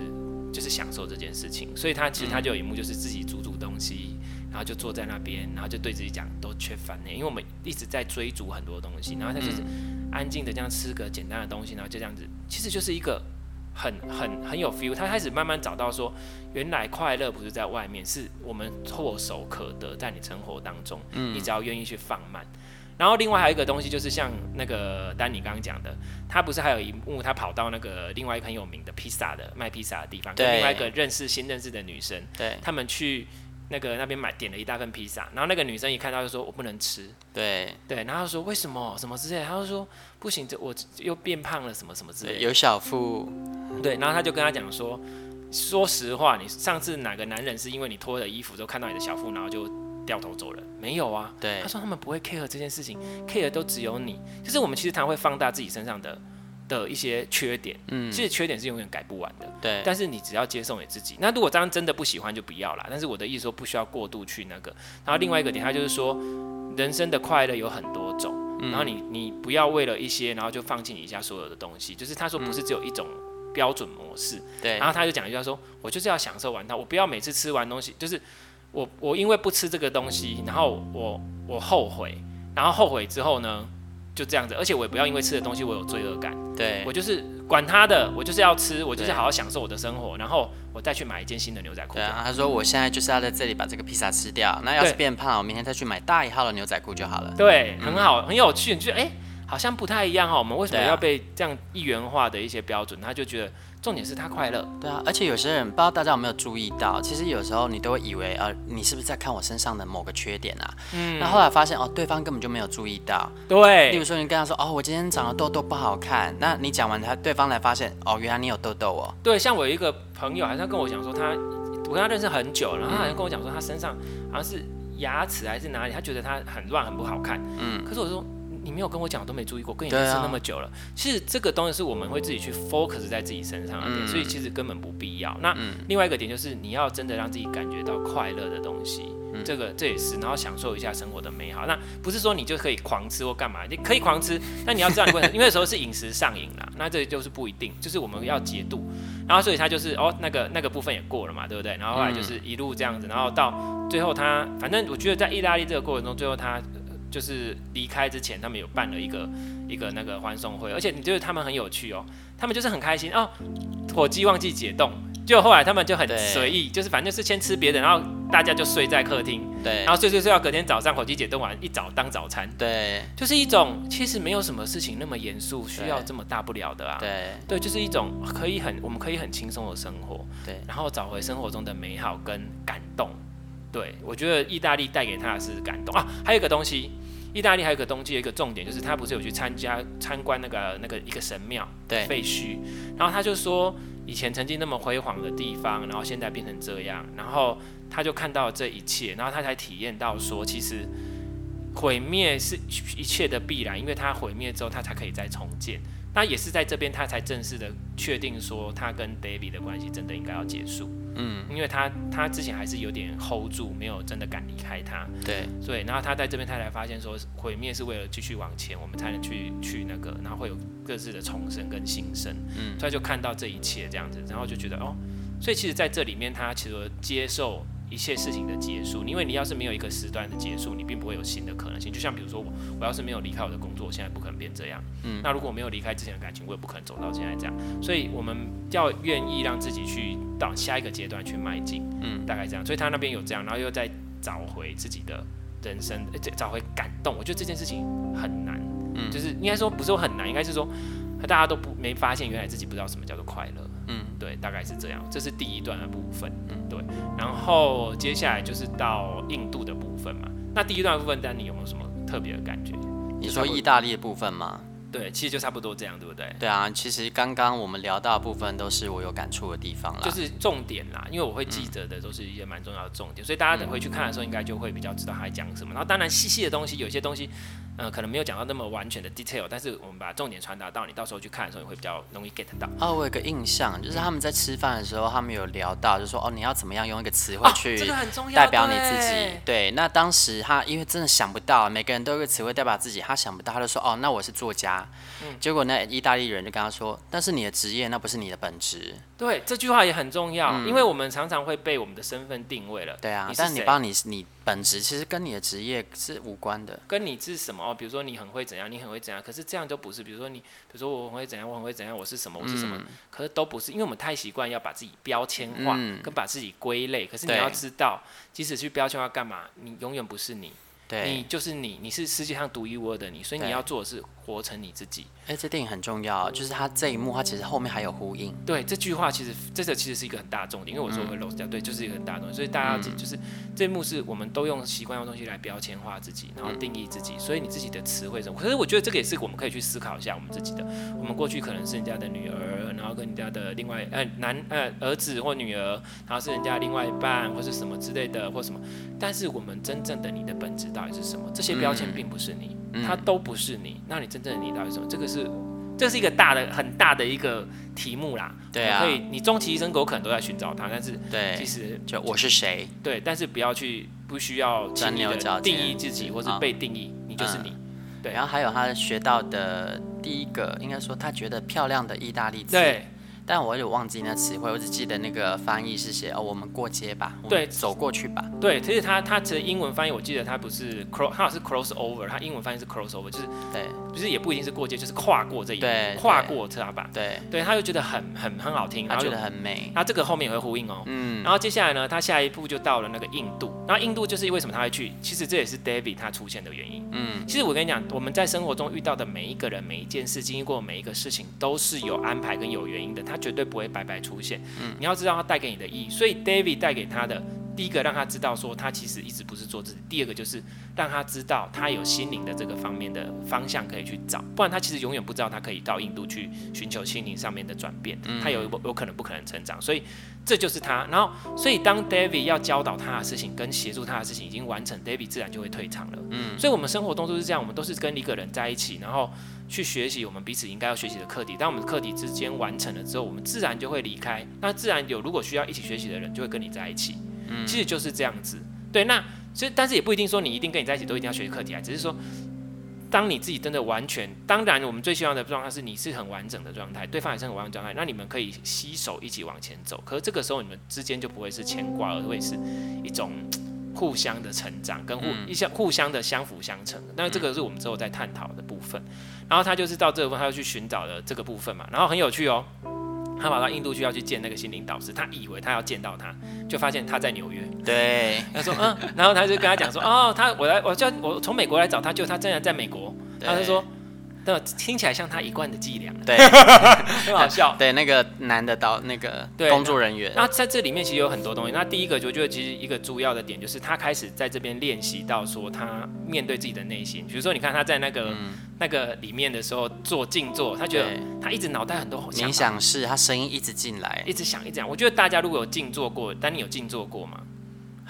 就是享受这件事情。所以他其实他就有一幕就是自己煮煮东西，然后就坐在那边，然后就对自己讲都缺乏念，因为我们一直在追逐很多东西，然后他就是。安静的这样吃个简单的东西，然后就这样子，其实就是一个很很很有 feel。他开始慢慢找到说，原来快乐不是在外面，是我们唾手可得，在你生活当中，嗯，你只要愿意去放慢。然后另外还有一个东西，就是像那个丹尼刚刚讲的，他不是还有一幕，他跑到那个另外一个很有名的披萨的卖披萨的地方，跟另外一个认识新认识的女生，对，他们去。那个那边买点了一大份披萨，然后那个女生一看到就说：“我不能吃。”对对，然后说：“为什么？什么之类的？”他就说：“不行，这我又变胖了，什么什么之类的。”有小腹。对，然后他就跟他讲说：“说实话，你上次哪个男人是因为你脱了衣服之后看到你的小腹，然后就掉头走了？没有啊。”对，他说他们不会 care 这件事情，care 都只有你。就是我们其实常会放大自己身上的。的一些缺点，嗯，其实缺点是永远改不完的，对。但是你只要接受你自己，那如果这样真的不喜欢就不要啦。但是我的意思说，不需要过度去那个。然后另外一个点，他就是说，人生的快乐有很多种，然后你你不要为了一些，然后就放弃你一下所有的东西。就是他说不是只有一种标准模式，对。然后他就讲一句话说，我就是要享受完它，我不要每次吃完东西，就是我我因为不吃这个东西，然后我我后悔，然后后悔之后呢？就这样子，而且我也不要因为吃的东西我有罪恶感。对，我就是管他的，我就是要吃，我就是好好享受我的生活，然后我再去买一件新的牛仔裤。对啊，他说我现在就是要在这里把这个披萨吃掉，那要是变胖，我明天再去买大一号的牛仔裤就好了。对，很好，很有趣，你就哎、欸，好像不太一样哈。我们为什么要被这样一元化的一些标准？他就觉得。重点是他快乐，对啊，而且有些人不知道大家有没有注意到，其实有时候你都会以为，呃，你是不是在看我身上的某个缺点啊？嗯，那后来发现，哦，对方根本就没有注意到。对，例如说你跟他说，哦，我今天长了痘痘不好看，那你讲完他，对方才发现，哦，原来你有痘痘哦。对，像我有一个朋友，好像跟我讲说他，我跟他认识很久，然后他好像跟我讲说他身上好像是牙齿还是哪里，他觉得他很乱很不好看。嗯，可是我说。你没有跟我讲，我都没注意过。跟你认识那么久了，啊、其实这个东西是我们会自己去 focus 在自己身上的点，嗯、所以其实根本不必要。那、嗯、另外一个点就是，你要真的让自己感觉到快乐的东西，嗯、这个这也是，然后享受一下生活的美好。那不是说你就可以狂吃或干嘛，你可以狂吃，但你要知道你会，[laughs] 因为有时候是饮食上瘾啦，那这就是不一定，就是我们要节度。然后所以他就是哦，那个那个部分也过了嘛，对不对？然后后来就是一路这样子，然后到最后他，反正我觉得在意大利这个过程中，最后他。就是离开之前，他们有办了一个一个那个欢送会，而且你觉得他们很有趣哦，他们就是很开心哦。火鸡忘记解冻，就后来他们就很随意，就是反正就是先吃别的，然后大家就睡在客厅，对，然后睡睡睡到隔天早上火鸡解冻完一早当早餐，对，就是一种其实没有什么事情那么严肃，需要这么大不了的啊，对，对，就是一种可以很我们可以很轻松的生活，对，然后找回生活中的美好跟感动。对，我觉得意大利带给他的是感动啊。还有一个东西，意大利还有一个东西，有一个重点就是他不是有去参加参观那个那个一个神庙，对，废墟。然后他就说，以前曾经那么辉煌的地方，然后现在变成这样。然后他就看到这一切，然后他才体验到说，其实毁灭是一切的必然，因为他毁灭之后，他才可以再重建。那也是在这边，他才正式的确定说，他跟 David 的关系真的应该要结束。嗯，因为他他之前还是有点 hold 住，没有真的敢离开他。对，所以然后他在这边，他才发现说，毁灭是为了继续往前，我们才能去去那个，然后会有各自的重生跟新生。嗯，所以就看到这一切这样子，然后就觉得哦，所以其实在这里面，他其实接受。一切事情的结束，因为你要是没有一个时段的结束，你并不会有新的可能性。就像比如说我，我要是没有离开我的工作，我现在不可能变这样。嗯，那如果我没有离开之前的感情，我也不可能走到现在这样。所以我们要愿意让自己去到下一个阶段去迈进。嗯，大概这样。所以他那边有这样，然后又在找回自己的人生，这找回感动。我觉得这件事情很难，嗯，就是应该说不是说很难，应该是说大家都不没发现原来自己不知道什么叫做快乐，嗯，对，大概是这样。这是第一段的部分，嗯，对。然后接下来就是到印度的部分嘛。那第一段部分，丹尼有没有什么特别的感觉？你说意大利的部分吗？对，其实就差不多这样，对不对？对啊，其实刚刚我们聊到的部分都是我有感触的地方啦，就是重点啦。因为我会记得的都是一些蛮重要的重点，嗯、所以大家等回去看的时候，应该就会比较知道他在讲什么。然后当然细细的东西，有些东西，呃，可能没有讲到那么完全的 detail，但是我们把重点传达到你到时候去看的时候，你会比较容易 get 到。哦，我有个印象，就是他们在吃饭的时候，他们有聊到，就是说哦，你要怎么样用一个词汇去代表你自己。哦，对，那当时他因为真的想不到，每个人都有个词汇代表自己，他想不到，他就说哦，那我是作家。嗯，结果。那意大利人就跟他说：“但是你的职业那不是你的本职。”对，这句话也很重要，嗯、因为我们常常会被我们的身份定位了。对啊，但你帮你你本职其实跟你的职业是无关的。跟你是什么哦？比如说你很会怎样，你很会怎样，可是这样都不是。比如说你，比如说我很会怎样，我很会怎样，我是什么，我是什么，嗯、可是都不是，因为我们太习惯要把自己标签化，嗯、跟把自己归类。可是你要知道，即使去标签化干嘛，你永远不是你。对你就是你，你是世界上独一无二的你，所以你要做的是活成你自己。哎，这电影很重要，就是它这一幕，它其实后面还有呼应。对，这句话其实这个其实是一个很大的重点，因为我说会漏掉，对，就是一个很大的东西，所以大家要记，就是这一幕是我们都用习惯用东西来标签化自己，然后定义自己，所以你自己的词汇什么？可是我觉得这个也是我们可以去思考一下我们自己的。我们过去可能是人家的女儿，然后跟人家的另外呃男呃儿子或女儿，然后是人家另外一半或是什么之类的或什么，但是我们真正的你的本质到底是什么？这些。标签并不是你，它都不是你。那你真正的你到底是什么？这个是，这是一个大的、很大的一个题目啦。对啊，所以你终其一生，狗可能都在寻找它。但是，对，其实就我是谁？对，但是不要去，不需要轻易的定义自己，或是被定义，你就是你。对。然后还有他学到的第一个，应该说他觉得漂亮的意大利字。对。但我有忘记那词汇，我只记得那个翻译是写哦，我们过街吧，对，走过去吧。对，其实它它其实英文翻译，我记得它不是 cross，它是 cross over，它英文翻译是 cross over，就是对，就是也不一定是过街，就是跨过这一，对，跨过这样吧。对，对，他就觉得很很很好听，他觉得很美。那这个后面也会呼应哦，嗯。然后接下来呢，他下一步就到了那个印度，然后印度就是为什么他会去？其实这也是 David 他出现的原因。嗯，其实我跟你讲，我们在生活中遇到的每一个人、每一件事、经历过每一个事情，都是有安排跟有原因的，他绝对不会白白。出现，嗯，你要知道他带给你的意义，所以 David 带给他的第一个，让他知道说他其实一直不是做自己；第二个就是让他知道他有心灵的这个方面的方向可以去找，不然他其实永远不知道他可以到印度去寻求心灵上面的转变，他有有可能不可能成长，所以这就是他。然后，所以当 David 要教导他的事情跟协助他的事情已经完成，David 自然就会退场了。嗯，所以我们生活中都是这样，我们都是跟一个人在一起，然后。去学习我们彼此应该要学习的课题，当我们的课题之间完成了之后，我们自然就会离开。那自然有如果需要一起学习的人，就会跟你在一起。嗯，其实就是这样子。对，那所以但是也不一定说你一定跟你在一起都一定要学习课题啊，只是说，当你自己真的完全，当然我们最希望的状态是你是很完整的状态，对方也是很完整状态，那你们可以携手一起往前走。可是这个时候你们之间就不会是牵挂，而会是一种。互相的成长跟互一相互相的相辅相成，那这个是我们之后在探讨的部分。然后他就是到这个部分，他要去寻找的这个部分嘛。然后很有趣哦，他跑到印度去要去见那个心灵导师，他以为他要见到他，就发现他在纽约。对，他说嗯，然后他就跟他讲说，哦，他我来我叫我从美国来找他，就他竟然在美国。他就说。那听起来像他一贯的伎俩，对，[laughs] 很好笑。[laughs] 对，那个男的到那个工作人员。那在这里面其实有很多东西。那第一个，我觉得其实一个主要的点就是他开始在这边练习到说他面对自己的内心。比如说，你看他在那个、嗯、那个里面的时候做静坐，他觉得他一直脑袋很多冥想是，他声音一直进来，一直想一直想。我觉得大家如果有静坐过，但你有静坐过吗？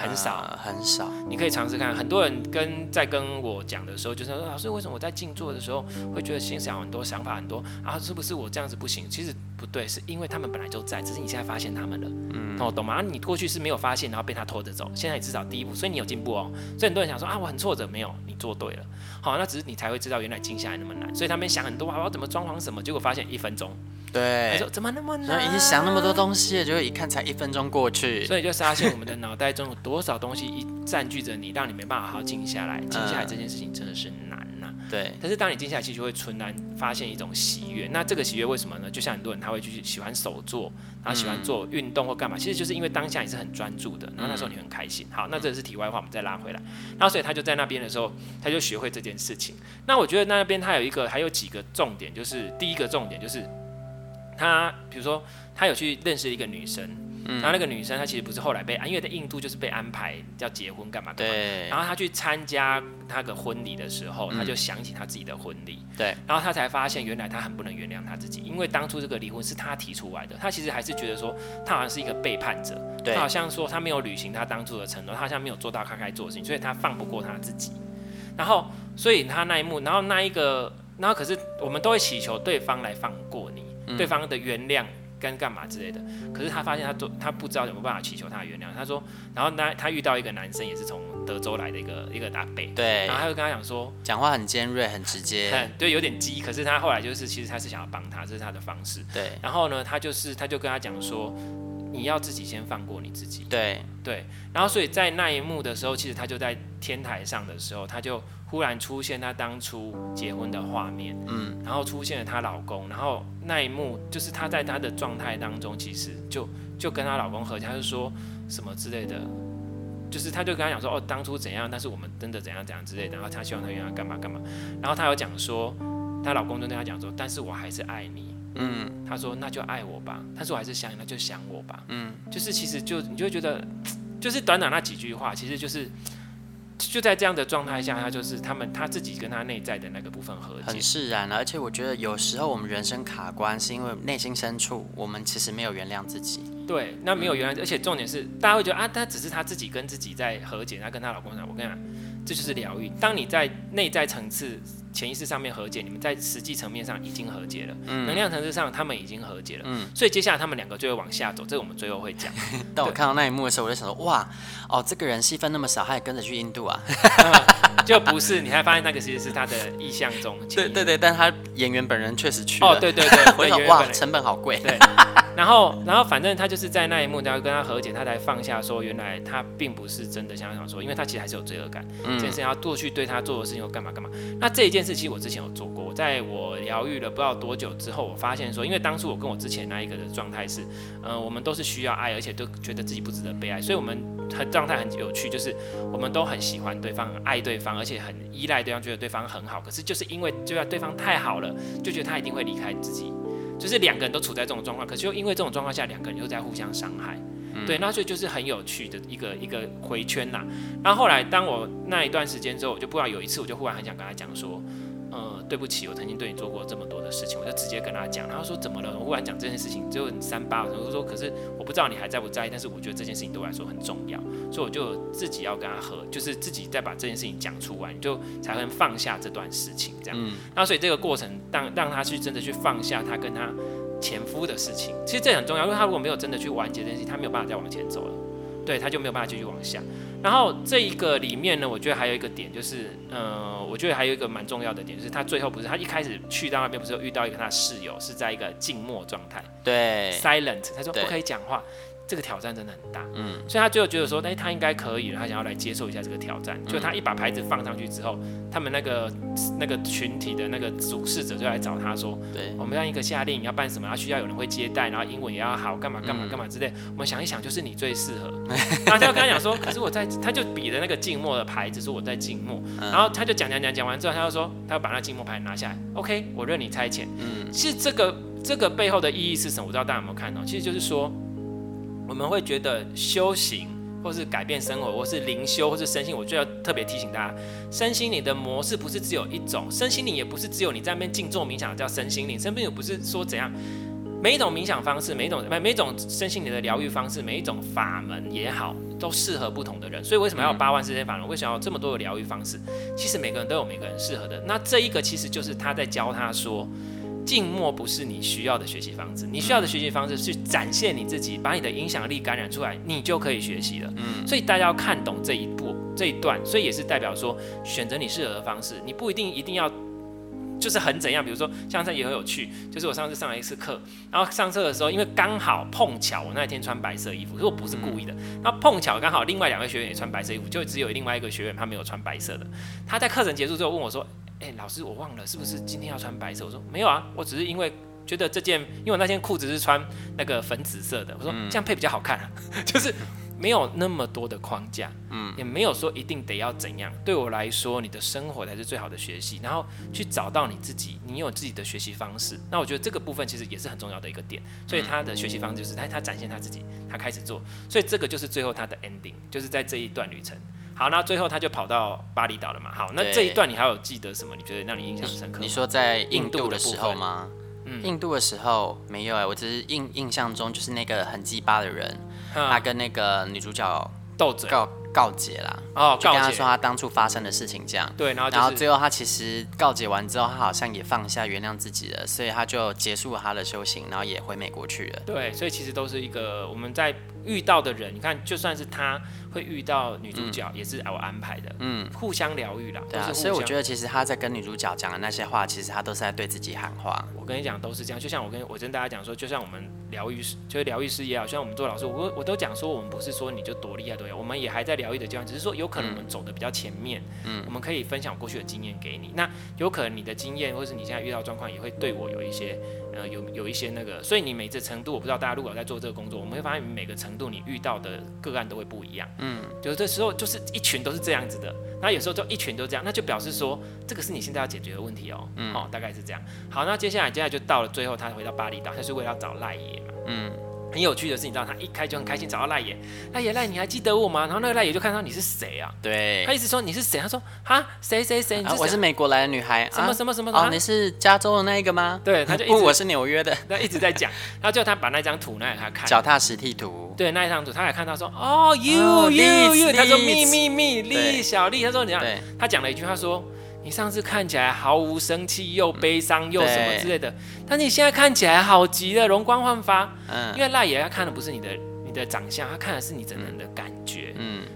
很少，呃、很少。你可以尝试看。很多人跟在跟我讲的时候，就是说老师，为什么我在静坐的时候会觉得心想很多，想法很多啊？是不是我这样子不行？其实不对，是因为他们本来就在，只是你现在发现他们了。嗯，哦，懂吗？啊、你过去是没有发现，然后被他拖着走。现在你至少第一步，所以你有进步哦。所以很多人想说啊，我很挫折，没有，你做对了。好，那只是你才会知道原来静下来那么难。所以他们想很多啊，我要怎么装潢什么，结果发现一分钟。对，说怎么那么难？已经想那么多东西，结果一看才一分钟过去。所以就发现我们的脑袋中有多少东西一占据着你，让你没办法好好静下来。静下来这件事情真的是。对。但是当你静下来，其实就会纯然发现一种喜悦。那这个喜悦为什么呢？就像很多人他会去喜欢手做，然后喜欢做运动或干嘛，其实就是因为当下你是很专注的，然后那时候你很开心。好，那这是题外话，我们再拉回来。然后所以他就在那边的时候，他就学会这件事情。那我觉得那边他有一个还有几个重点，就是第一个重点就是他，比如说他有去认识一个女生。然后那个女生她其实不是后来被安，因为在印度就是被安排要结婚干嘛干嘛。对。然后她去参加那个婚礼的时候，她就想起她自己的婚礼。对。然后她才发现，原来她很不能原谅她自己，因为当初这个离婚是她提出来的。她其实还是觉得说，她好像是一个背叛者。对。她好像说她没有履行她当初的承诺，她好像没有做到她该做的事情，所以她放不过她自己。然后，所以她那一幕，然后那一个，然后可是我们都会祈求对方来放过你，嗯、对方的原谅。跟干嘛之类的，可是他发现他做他不知道有没有办法祈求他的原谅。他说，然后那他遇到一个男生，也是从德州来的一个一个大北，对，然后他就跟他讲说，讲话很尖锐，很直接，对，有点激。可是他后来就是，其实他是想要帮他，这是他的方式。对，然后呢，他就是他就跟他讲说，你要自己先放过你自己。对对，然后所以在那一幕的时候，其实他就在天台上的时候，他就。忽然出现她当初结婚的画面，嗯，然后出现了她老公，然后那一幕就是她在她的状态当中，其实就就跟她老公和解，她就说什么之类的，就是她就跟他讲说，哦，当初怎样，但是我们真的怎样怎样之类的，然后她希望她原来干嘛干嘛，然后她有讲说，她老公就跟她讲说，但是我还是爱你，嗯，她说那就爱我吧，但是我还是想你，那就想我吧，嗯，就是其实就你就会觉得，[tsk] 就是短短那几句话，其实就是。就在这样的状态下，他就是他们他自己跟他内在的那个部分和解，很释然。而且我觉得有时候我们人生卡关，是因为内心深处我们其实没有原谅自己。对，那没有原谅，而且重点是大家会觉得啊，他只是他自己跟自己在和解，他跟他老公讲，我跟你讲，这就是疗愈。当你在内在层次。潜意识上面和解，你们在实际层面上已经和解了，嗯、能量层次上他们已经和解了，嗯、所以接下来他们两个就会往下走，这个我们最后会讲。[laughs] 当我看到那一幕的时候，我就想说，哇，哦，这个人戏份那么少，他也跟着去印度啊？嗯、[laughs] 就不是，你还发现那个其实是他的意象中。对对对，但他演员本人确实去了。哦，对对对，[laughs] 我想哇，成本好贵。对。然后，然后反正他就是在那一幕，然后跟他和解，他才放下说，原来他并不是真的像他想说，因为他其实还是有罪恶感，嗯、这件事情要过去对他做的事情又干嘛干嘛。那这一件事其实我之前有做过，在我疗愈了不知道多久之后，我发现说，因为当初我跟我之前那一个的状态是，嗯、呃，我们都是需要爱，而且都觉得自己不值得被爱，所以我们很状态很有趣，就是我们都很喜欢对方，很爱对方，而且很依赖对方，觉得对方很好。可是就是因为就要对方太好了，就觉得他一定会离开自己。就是两个人都处在这种状况，可是又因为这种状况下，两个人又在互相伤害，嗯、对，那所以就是很有趣的一个一个回圈呐。然后后来当我那一段时间之后，我就不知道有一次，我就忽然很想跟他讲说。呃，对不起，我曾经对你做过这么多的事情，我就直接跟他讲，他说怎么了？我忽然讲这件事情，就很三八，我就说，可是我不知道你还在不在意，但是我觉得这件事情对我来说很重要，所以我就自己要跟他和，就是自己再把这件事情讲出来，就才能放下这段事情，这样。嗯、那所以这个过程，让让他去真的去放下他跟他前夫的事情，其实这很重要，因为他如果没有真的去完结这件事情，他没有办法再往前走了，对，他就没有办法继续往下。然后这一个里面呢，我觉得还有一个点就是，呃，我觉得还有一个蛮重要的点，就是他最后不是他一开始去到那边，不是有遇到一个他室友是在一个静默状态，对，silent，他说不可以讲话。这个挑战真的很大，嗯，所以他最后觉得说，哎，他应该可以了，他想要来接受一下这个挑战。就他一把牌子放上去之后，他们那个那个群体的那个主事者就来找他说，对，我们要一个夏令营要办什么，要需要有人会接待，然后英文也要好，干嘛干嘛干嘛之类。我们想一想，就是你最适合。[laughs] 然后他就跟他讲说，可是我在，他就比了那个静默的牌子，说我在静默。然后他就讲讲讲讲完之后，他就说，他要把那静默牌拿下来，OK，我任你差遣。嗯，其实这个这个背后的意义是什么？我不知道大家有没有看到，其实就是说。我们会觉得修行，或是改变生活，或是灵修，或是身心，我就要特别提醒大家，身心灵的模式不是只有一种，身心灵也不是只有你在那边静坐冥想叫身心灵，身心灵也不是说怎样，每一种冥想方式，每一种每每一种身心灵的疗愈方式，每一种法门也好，都适合不同的人。所以为什么要有八万四千法门？为什么要这么多的疗愈方式？其实每个人都有每个人适合的。那这一个其实就是他在教他说。静默不是你需要的学习方式，你需要的学习方式是展现你自己，把你的影响力感染出来，你就可以学习了。嗯，所以大家要看懂这一步这一段，所以也是代表说，选择你适合的方式，你不一定一定要就是很怎样。比如说，像这也很有趣，就是我上次上了一次课，然后上课的时候，因为刚好碰巧我那天穿白色衣服，可是我不是故意的，那碰巧刚好另外两个学员也穿白色衣服，就只有另外一个学员他没有穿白色的，他在课程结束之后问我说。哎、老师，我忘了是不是今天要穿白色？我说没有啊，我只是因为觉得这件，因为我那件裤子是穿那个粉紫色的，我说这样配比较好看，就是。没有那么多的框架，嗯，也没有说一定得要怎样。对我来说，你的生活才是最好的学习，然后去找到你自己，你有自己的学习方式。那我觉得这个部分其实也是很重要的一个点。所以他的学习方式就是他他展现他自己，他开始做。所以这个就是最后他的 ending，就是在这一段旅程。好，那最后他就跑到巴厘岛了嘛。好，那这一段你还有记得什么？你觉得让你印象深刻？你说在印度的时候吗？嗯，印度的时候没有哎、欸，我只是印印象中就是那个很鸡巴的人。他跟那个女主角斗嘴。告告解啦，哦，就跟他说他当初发生的事情这样，对，然后、就是、然后最后他其实告解完之后，他好像也放下原谅自己了，所以他就结束了他的修行，然后也回美国去了。对，所以其实都是一个我们在遇到的人，你看就算是他。会遇到女主角也是我安排的，嗯，互相疗愈啦。对啊，所以我觉得其实他在跟女主角讲的那些话，其实他都是在对自己喊话。我跟你讲都是这样，就像我跟我跟大家讲说，就像我们疗愈师，就是疗愈师也好，像我们做老师，我我都讲说，我们不是说你就多厉害多厉害，我们也还在疗愈的阶段，只是说有可能我们走的比较前面，嗯，我们可以分享过去的经验给你。那有可能你的经验或是你现在遇到状况，也会对我有一些呃有有一些那个，所以你每个程度，我不知道大家如果在做这个工作，我们会发现每个程度你遇到的个案都会不一样，嗯，就是这时候就是一群都是这样子的，那有时候就一群都这样，那就表示说这个是你现在要解决的问题哦，嗯，哦，大概是这样。好，那接下来接下来就到了最后，他回到巴厘岛，他是为了要找赖爷嘛，嗯。很有趣的是，你知道他一开就很开心找到赖爷，赖爷赖你还记得我吗？然后那个赖爷就看到你是谁啊？对，他一直说你是谁？他说啊谁谁谁？我是美国来的女孩，什么什么什么？哦，你是加州的那一个吗？对，他就 [laughs] 不，我是纽约的。他一直在讲，[laughs] 然后就他把那张图拿给他看，脚踏实地图。对，那一张图他还看到说哦，you you you，他说 me me me，丽小丽，他说你看，他讲了一句他说。你上次看起来毫无生气，又悲伤又什么之类的，但你现在看起来好极了，容光焕发。嗯，因为赖爷他看的不是你的你的长相，他看的是你整个人的感。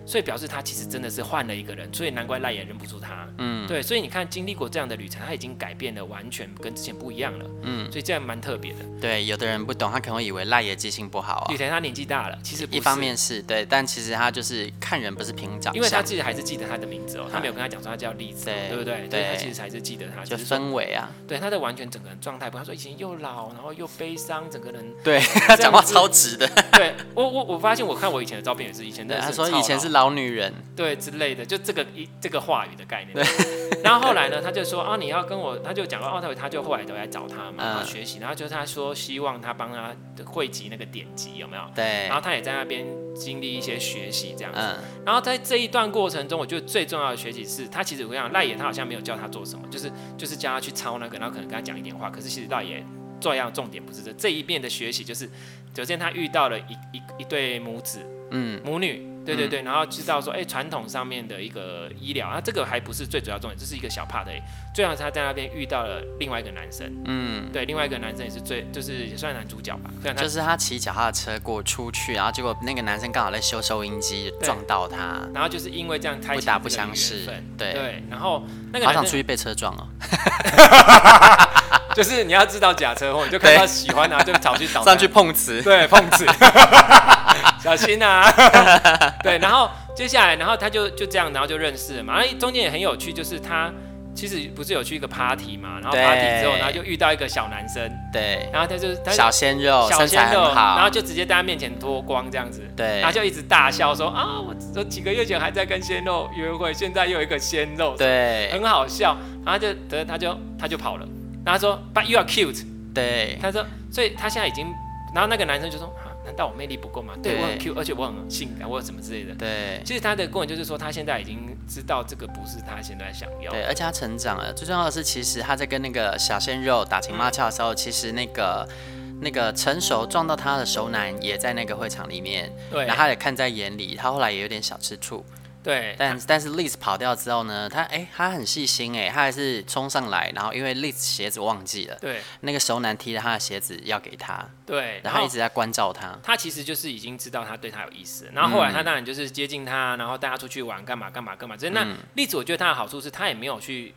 所以表示他其实真的是换了一个人，所以难怪赖也认不出他。嗯，对，所以你看经历过这样的旅程，他已经改变了，完全跟之前不一样了。嗯，所以这样蛮特别的。对，有的人不懂，他可能会以为赖也记性不好啊。雨田他年纪大了，其实一方面是对，但其实他就是看人不是凭长相，因为他自己还是记得他的名字哦，他没有跟他讲说他叫栗子，对不对？对，他其实还是记得他，就氛围啊。对，他的完全整个人状态，不，他说以前又老，然后又悲伤，整个人对他讲话超直的。对我我我发现我看我以前的照片也是以前的，他说以前是老女人。对之类的，就这个一这个话语的概念。对。然后后来呢，他就说啊，你要跟我，他就讲到哦，他他就后来都来找他嘛，然后学习，然后就他说希望他帮他汇集那个典籍，有没有？对。然后他也在那边经历一些学习这样子。嗯。然后在这一段过程中，我觉得最重要的学习是他其实我想赖野他好像没有教他做什么，就是就是教他去抄那个，然后可能跟他讲一点话。可是其实赖爷做一样重点不是这这一遍的学习，就是首先他遇到了一一一对母子，嗯，母女。对对对，然后知道说，哎，传统上面的一个医疗，啊，这个还不是最主要重点，这是一个小 part 的。最后他在那边遇到了另外一个男生，嗯，对，另外一个男生也是最，就是也算男主角吧。就是他骑脚踏车过出去，然后结果那个男生刚好在修收音机，撞到他，然后就是因为这样开不打不相识，对对，然后那个好想出去被车撞哦，[laughs] 就是你要知道假车祸，你就看到喜欢啊，就跑去找 [laughs] 上去碰瓷，对，碰瓷。[laughs] 小心啊！[laughs] 对，然后接下来，然后他就就这样，然后就认识了嘛。然后中间也很有趣，就是他其实不是有去一个 party 嘛，然后 party 之后，然后就遇到一个小男生，对，然后他就他小鲜肉，小鲜肉，然后就直接在他面前脱光这样子，对，然后就一直大笑说啊，我我几个月前还在跟鲜肉约会，现在又有一个鲜肉，对，很好笑。然后就得他就他就跑了，然后他说 But you are cute，对，他说，所以他现在已经，然后那个男生就说。难道我魅力不够吗？对，对我很 Q，而且我很性感，我有什么之类的。对，其实他的过程就是说，他现在已经知道这个不是他现在想要。对，而且他成长了。最重要的是，其实他在跟那个小鲜肉打情骂俏的时候，嗯、其实那个那个成熟撞到他的熟男也在那个会场里面，对，然后他也看在眼里，他后来也有点小吃醋。对，但但是 Liz 跑掉之后呢，他哎、欸，他很细心哎，他还是冲上来，然后因为 Liz 鞋子忘记了，对，那个熟男踢了他的鞋子要给他，对，然后一直在关照他，他其实就是已经知道他对他有意思，然后后来他当然就是接近他，然后带他出去玩，干嘛干嘛干嘛。这那 Liz 我觉得他的好处是他也没有去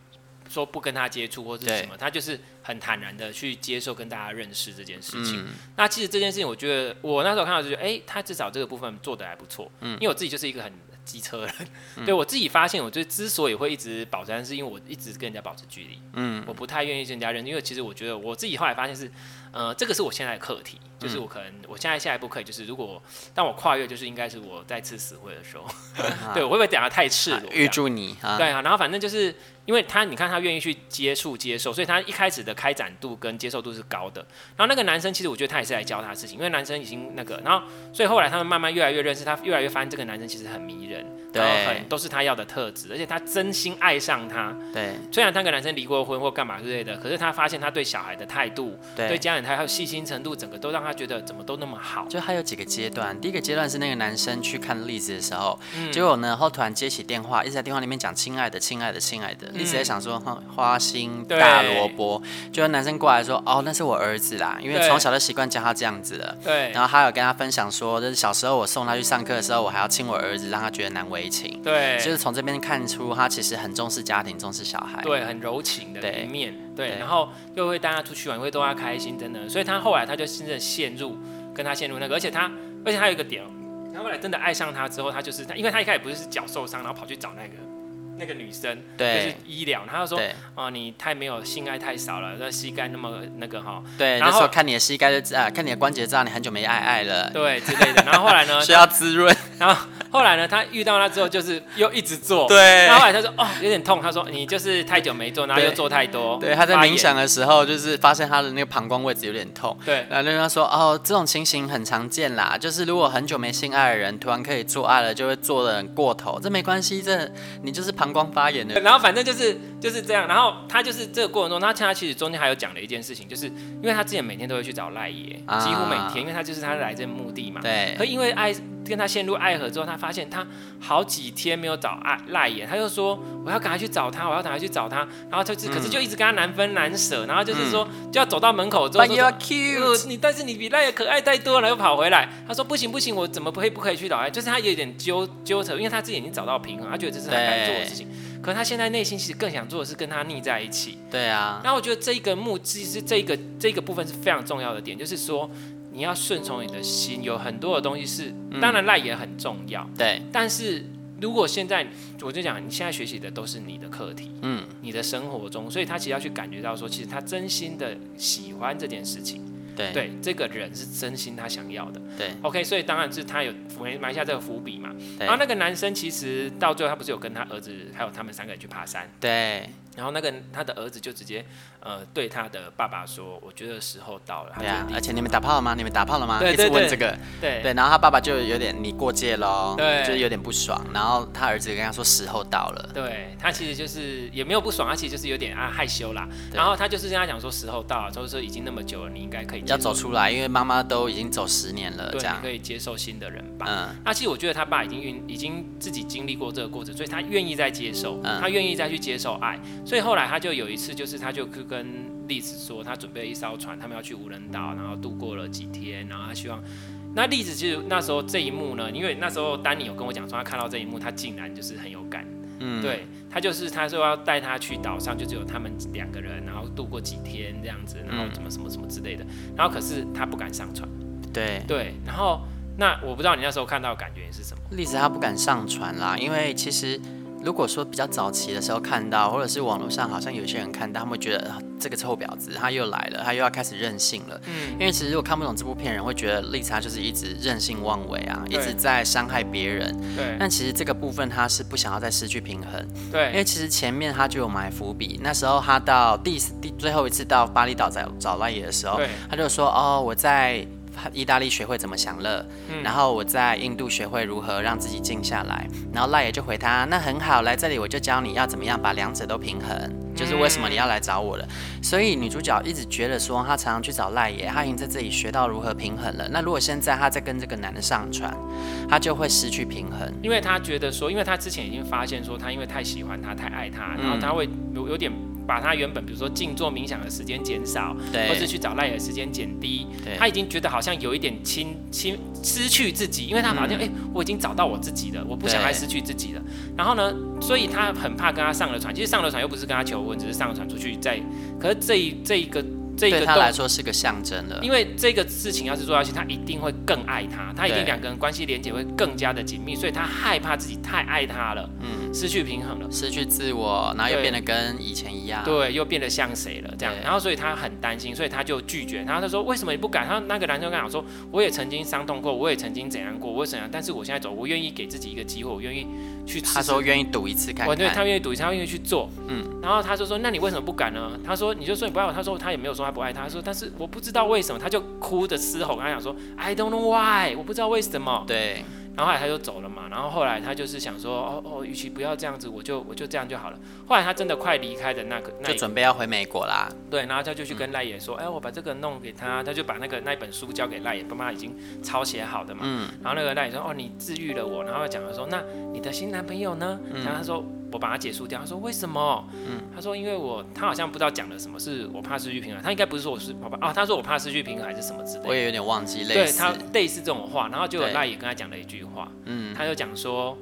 说不跟他接触或者是什么，他就是很坦然的去接受跟大家认识这件事情。嗯、那其实这件事情，我觉得我那时候看到就觉得，哎、欸，他至少这个部分做的还不错，嗯，因为我自己就是一个很。机车人。嗯、对我自己发现，我就之所以会一直保持安，是因为我一直跟人家保持距离。嗯，我不太愿意跟人家认，因为其实我觉得我自己后来发现是，呃，这个是我现在的课题，就是我可能我现在下一步可以就是，如果当我跨越，就是应该是我再次死会的时候。嗯、[laughs] 对，我会不会讲得太赤裸？预祝你啊！对啊，然后反正就是。因为他，你看他愿意去接触、接受，所以他一开始的开展度跟接受度是高的。然后那个男生，其实我觉得他也是来教他的事情，因为男生已经那个，然后所以后来他们慢慢越来越认识他，越来越发现这个男生其实很迷人，对，然后很都是他要的特质，而且他真心爱上他。对，虽然他跟男生离过婚或干嘛之类的，可是他发现他对小孩的态度，对，对家人他还有细心程度，整个都让他觉得怎么都那么好。就还有几个阶段，第一个阶段是那个男生去看丽子的时候，嗯、结果呢后突然接起电话，一直在电话里面讲亲爱的、亲爱的、亲爱的，丽子在想说哈。花心大萝卜，就男生过来说，哦，那是我儿子啦，因为从小就习惯叫他这样子了。对。然后他有跟他分享说，就是小时候我送他去上课的时候，我还要亲我儿子，让他觉得难为情。对。就是从这边看出他其实很重视家庭，重视小孩。对，很柔情的一面。对。然后又会带他出去玩，会逗他开心，等等。所以他后来他就真的陷入跟他陷入那个，而且他而且他有一个点，他后来真的爱上他之后，他就是他，因为他一开始不是脚受伤，然后跑去找那个。那个女生对就是医疗，他就说哦，你太没有性爱太少了，那膝盖那么那个哈。对，然后说看你的膝盖就知道，看你的关节知道你很久没爱爱了，对之类的。然后后来呢，[laughs] 需要滋润。然后后来呢，他遇到他之后就是又一直做，对。然后后来他说哦，有点痛，他说你就是太久没做，然后又做太多。对，他在冥想的时候就是发现他的那个膀胱位置有点痛。对，然后他说哦，这种情形很常见啦，就是如果很久没性爱的人突然可以做爱了，就会做的很过头，这没关系，这你就是膀阳光发炎的。然后反正就是就是这样，然后他就是这个过程中，他他其实中间还有讲了一件事情，就是因为他之前每天都会去找赖爷，啊、几乎每天，因为他就是他来这目的嘛。对。可因为爱跟他陷入爱河之后，他发现他好几天没有找爱赖爷，他就说我要赶快去找他，我要赶快去找他，然后就是、嗯、可是就一直跟他难分难舍，然后就是说、嗯、就要走到门口之后 you are cute，你但是你比赖爷可爱太多了，又跑回来，他说不行不行，我怎么不会不可以去找爱？就是他有点纠纠扯，因为他自己已经找到平衡，他觉得这是很该做的事情。可他现在内心其实更想做的是跟他腻在一起。对啊。那我觉得这一个目，其实这一个这一个部分是非常重要的点，就是说你要顺从你的心，有很多的东西是，当然赖也很重要。嗯、对。但是如果现在我就讲，你现在学习的都是你的课题，嗯，你的生活中，所以他其实要去感觉到说，其实他真心的喜欢这件事情。对，对，这个人是真心他想要的。对，OK，所以当然是他有埋埋下这个伏笔嘛。然后那个男生其实到最后他不是有跟他儿子还有他们三个人去爬山。对。然后那个他的儿子就直接呃对他的爸爸说：“我觉得时候到了。”对啊，而且你们打炮了吗？你们打炮了吗？对对对，一直问这个。对对，然后他爸爸就有点你过界喽，对，就是有点不爽。然后他儿子跟他说：“时候到了。”对，他其实就是也没有不爽，他其实就是有点啊害羞啦。然后他就是跟他讲说：“时候到了，就是说已经那么久了，你应该可以要走出来，因为妈妈都已经走十年了，这样可以接受新的人吧。”嗯，那其实我觉得他爸已经运已经自己经历过这个过程，所以他愿意再接受，他愿意再去接受爱，所以后来他就有。有一次，就是他就跟丽子说，他准备了一艘船，他们要去无人岛，然后度过了几天，然后他希望，那丽子其实那时候这一幕呢，因为那时候丹尼有跟我讲说，他看到这一幕，他竟然就是很有感，嗯，对他就是他说要带他去岛上，就只有他们两个人，然后度过几天这样子，然后怎么什么什么之类的，然后可是他不敢上船，对对，然后那我不知道你那时候看到的感觉是什么？丽子他不敢上船啦，因为其实。如果说比较早期的时候看到，或者是网络上好像有些人看到，他们会觉得这个臭婊子他又来了，他又要开始任性了。嗯，因为其实如果看不懂这部片，人会觉得丽莎就是一直任性妄为啊，一直在伤害别人。对，但其实这个部分他是不想要再失去平衡。对，因为其实前面他就有埋伏笔，那时候他到第第最后一次到巴厘岛找找赖爷的时候，对他就说哦，我在。意大利学会怎么享乐，嗯、然后我在印度学会如何让自己静下来，然后赖爷就回他，那很好，来这里我就教你要怎么样把两者都平衡，就是为什么你要来找我了。嗯、所以女主角一直觉得说，她常常去找赖爷，她已经在这里学到如何平衡了。那如果现在她在跟这个男的上船，她就会失去平衡，因为她觉得说，因为她之前已经发现说，她因为太喜欢他，太爱他，然后她会有有点。把他原本比如说静坐冥想的时间减少，对，或是去找赖的时间减低，他已经觉得好像有一点轻轻失去自己，因为他好像哎、嗯欸，我已经找到我自己了，我不想再失去自己了。然后呢，所以他很怕跟他上了船，其实上了船又不是跟他求婚，只是上了船出去在。可是这一这一个这个对他来说是个象征了。因为这个事情要是做下去，他一定会更爱他，他一定两个人关系连接会更加的紧密，所以他害怕自己太爱他了，嗯，失去平衡了，失去自我，然后又变得跟以前一样，对，又变得像谁了这样，然后所以他很担心，所以他就拒绝，然后他说为什么你不敢？他那个男生跟他讲说，我也曾经伤痛过，我也曾经怎样过，我怎样，但是我现在走，我愿意给自己一个机会，我愿意去。他说愿意赌一次看看，我对他愿意赌一次，他愿意去做，嗯，然后他就说，那你为什么不敢呢？他说，你就说你不爱我，他说他也没有说他不爱他，他说，但是我不知道为什么，他就哭着嘶吼，跟他讲说，I don't know why，我不知道为什么，对。然后后来他就走了嘛，然后后来他就是想说，哦哦，与其不要这样子，我就我就这样就好了。后来他真的快离开的那个，那就准备要回美国啦。对，然后他就去跟赖爷说，嗯、哎，我把这个弄给他，他就把那个那本书交给赖爷，爸妈已经抄写好的嘛。嗯。然后那个赖爷说，哦，你治愈了我，然后讲了说，那你的新男朋友呢？然后他说。我把他结束掉。他说为什么？嗯，他说因为我他好像不知道讲了什么，是我怕失去平衡。他应该不是说我是我怕啊，他说我怕失去平衡还是什么之类的。我也有点忘记类似。对他类似这种话，然后就有赖也跟他讲了一句话，嗯，他就讲说，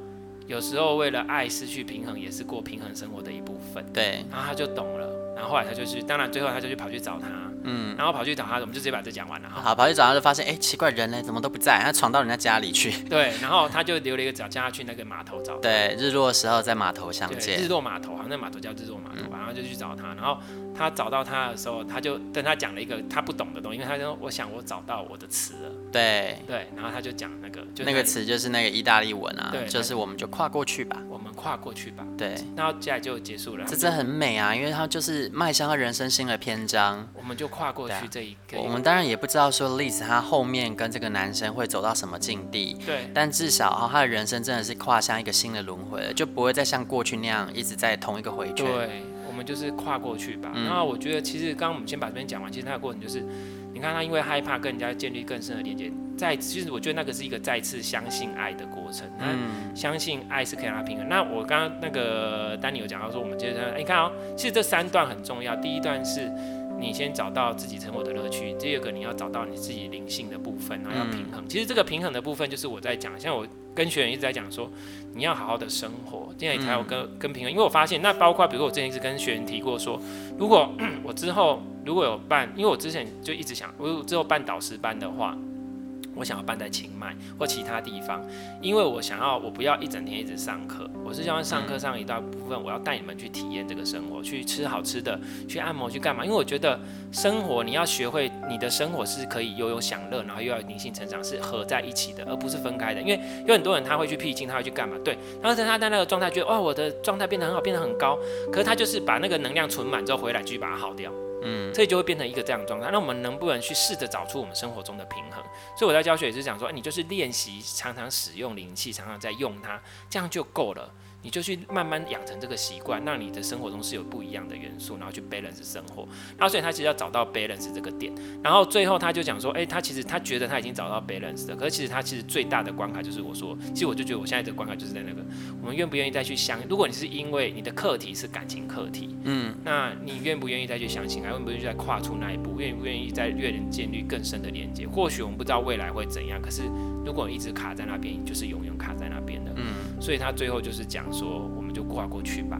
有时候为了爱失去平衡，也是过平衡生活的一部分。对，然后他就懂了，然后后来他就去，当然最后他就去跑去找他。嗯，然后跑去找他，我们就直接把这讲完了。好，跑去找他就发现，哎，奇怪，人呢？怎么都不在？他闯到人家家里去。对，然后他就留了一个脚，叫他去那个码头找他。对，日落的时候在码头相见。日落码头，好像那码头叫日落码头吧，然后就去找他，然后。他找到他的时候，他就跟他讲了一个他不懂的东西，因为他说：“我想我找到我的词了。”对对，然后他就讲那个，就那个词就是那个意大利文啊，对，就是我们就跨过去吧，我们跨过去吧。对，然后接下来就结束了。这真很美啊，因为他就是迈向他人生新的篇章。我们就跨过去这一个。我们当然也不知道说 Liz 他后面跟这个男生会走到什么境地，对，但至少哈，他的人生真的是跨向一个新的轮回了，就不会再像过去那样一直在同一个回圈。对。我们就是跨过去吧。然后我觉得，其实刚刚我们先把这边讲完。其实那个过程就是，你看他因为害怕跟人家建立更深的连接，再其实我觉得那个是一个再次相信爱的过程。嗯，相信爱是可以让他平衡。那我刚刚那个丹尼有讲到说，我们接着你看哦，其实这三段很重要。第一段是你先找到自己生活的乐趣，第二个你要找到你自己灵性的部分，然后要平衡。其实这个平衡的部分就是我在讲，像我。跟学员一直在讲说，你要好好的生活，这样你才有跟跟平衡。因为我发现，那包括比如说我之前一直跟学员提过说，如果 [clears throat] 我之后如果有办，因为我之前就一直想，我之后办导师班的话。我想要办在清迈或其他地方，因为我想要我不要一整天一直上课，我是希望上课上一大部分，我要带你们去体验这个生活，去吃好吃的，去按摩，去干嘛？因为我觉得生活你要学会，你的生活是可以又有享乐，然后又要灵性成长，是合在一起的，而不是分开的。因为有很多人他会去僻静，他会去干嘛？对，然后在他在那个状态觉得哇，我的状态变得很好，变得很高，可是他就是把那个能量存满之后回来，继续把它耗掉。所以就会变成一个这样的状态。那我们能不能去试着找出我们生活中的平衡？所以我在教学也是讲说，你就是练习常常使用灵气，常常在用它，这样就够了。你就去慢慢养成这个习惯，让你的生活中是有不一样的元素，然后去 balance 生活。然后所以他其实要找到 balance 这个点。然后最后他就讲说，诶，他其实他觉得他已经找到 balance 了，可是其实他其实最大的关卡就是我说，其实我就觉得我现在的关卡就是在那个，我们愿不愿意再去相？如果你是因为你的课题是感情课题，嗯，那你愿不愿意再去相信？还愿不愿意再跨出那一步？愿不愿意再越能建立更深的连接？或许我们不知道未来会怎样，可是如果你一直卡在那边，就是永远卡在那边所以他最后就是讲。说我们就跨过去吧，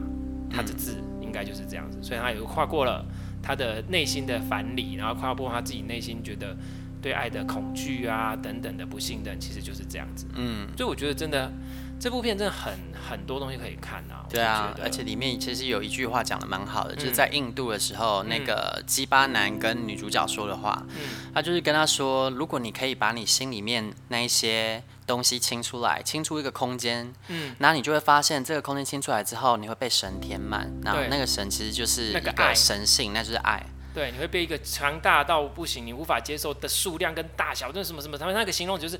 他的字应该就是这样子，所以他有跨过了他的内心的反理，然后跨过他自己内心觉得对爱的恐惧啊等等的不信任，其实就是这样子。嗯，所以我觉得真的。这部片真的很很多东西可以看啊！对啊，而且里面其实有一句话讲的蛮好的，嗯、就是在印度的时候，嗯、那个鸡巴男跟女主角说的话，嗯、他就是跟他说，如果你可以把你心里面那一些东西清出来，清出一个空间，嗯，那你就会发现这个空间清出来之后，你会被神填满，然后那个神其实就是一个神性，那，那就是爱。对，你会被一个强大到不行，你无法接受的数量跟大小，那什么什么，他们那个形容就是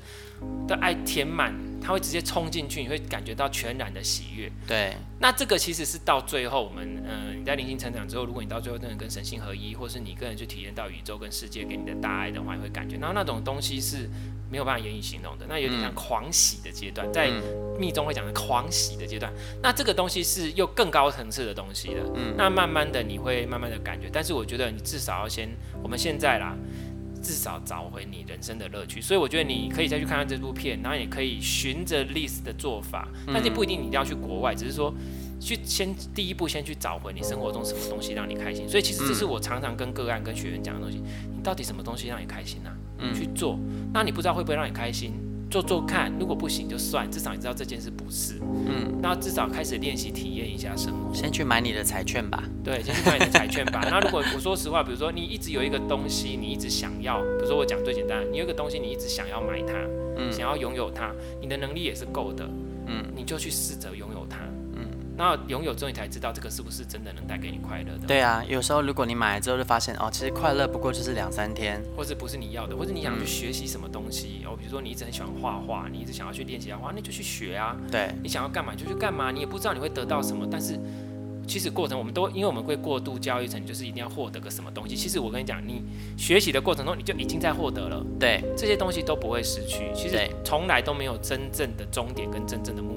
的爱填满，他会直接冲进去，你会感觉到全然的喜悦。对，那这个其实是到最后，我们嗯、呃，你在灵性成长之后，如果你到最后真的跟神性合一，或是你个人去体验到宇宙跟世界给你的大爱的话，你会感觉，那那种东西是。没有办法言语形容的，那有点像狂喜的阶段，在密宗会讲的狂喜的阶段。那这个东西是又更高层次的东西了。嗯，那慢慢的你会慢慢的感觉，但是我觉得你至少要先，我们现在啦，至少找回你人生的乐趣。所以我觉得你可以再去看看这部片，然后也可以循着 Liz 的做法，但是不一定你一定要去国外，只是说去先第一步先去找回你生活中什么东西让你开心。所以其实这是我常常跟个案跟学员讲的东西，你到底什么东西让你开心呢？嗯，去做，那你不知道会不会让你开心？做做看，如果不行就算，至少你知道这件事不是。嗯，那至少开始练习体验一下生活。先去买你的彩券吧。对，先去买你的彩券吧。[laughs] 那如果我说实话，比如说你一直有一个东西，你一直想要，比如说我讲最简单，你有一个东西，你一直想要买它，嗯，想要拥有它，你的能力也是够的，嗯，你就去试着拥有它。那拥有之后，你才知道这个是不是真的能带给你快乐的。对啊，有时候如果你买了之后就发现，哦，其实快乐不过就是两三天，或者不是你要的，或者你想去学习什么东西，哦，比如说你一直很喜欢画画，你一直想要去练习画画，那就去学啊。对，你想要干嘛就去干嘛，你也不知道你会得到什么，但是其实过程我们都因为我们会过度教育成就是一定要获得个什么东西。其实我跟你讲，你学习的过程中你就已经在获得了。对，这些东西都不会失去，其实从来都没有真正的终点跟真正的目的。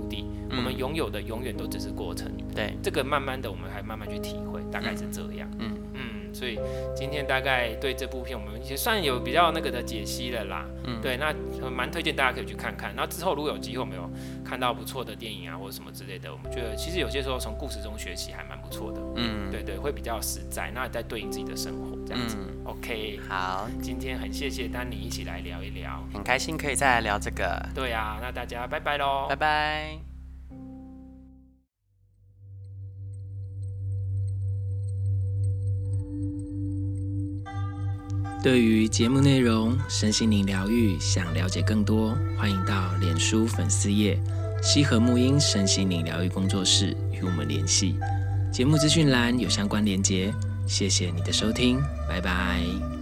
我们拥有的永远都只是过程，对，这个慢慢的我们还慢慢去体会，大概是这样，嗯。嗯，所以今天大概对这部片我们也算有比较那个的解析了啦，嗯，对，那蛮推荐大家可以去看看，然后之后如果有机会我们有看到不错的电影啊或者什么之类的，我们觉得其实有些时候从故事中学习还蛮不错的，嗯，对对，会比较实在，那在对应自己的生活这样子，OK，好，今天很谢谢丹尼一起来聊一聊，很开心可以再来聊这个，对啊，那大家拜拜喽，拜拜。对于节目内容、身心灵疗愈，想了解更多，欢迎到脸书粉丝页“西和沐音身心灵疗愈工作室”与我们联系。节目资讯栏有相关连结。谢谢你的收听，拜拜。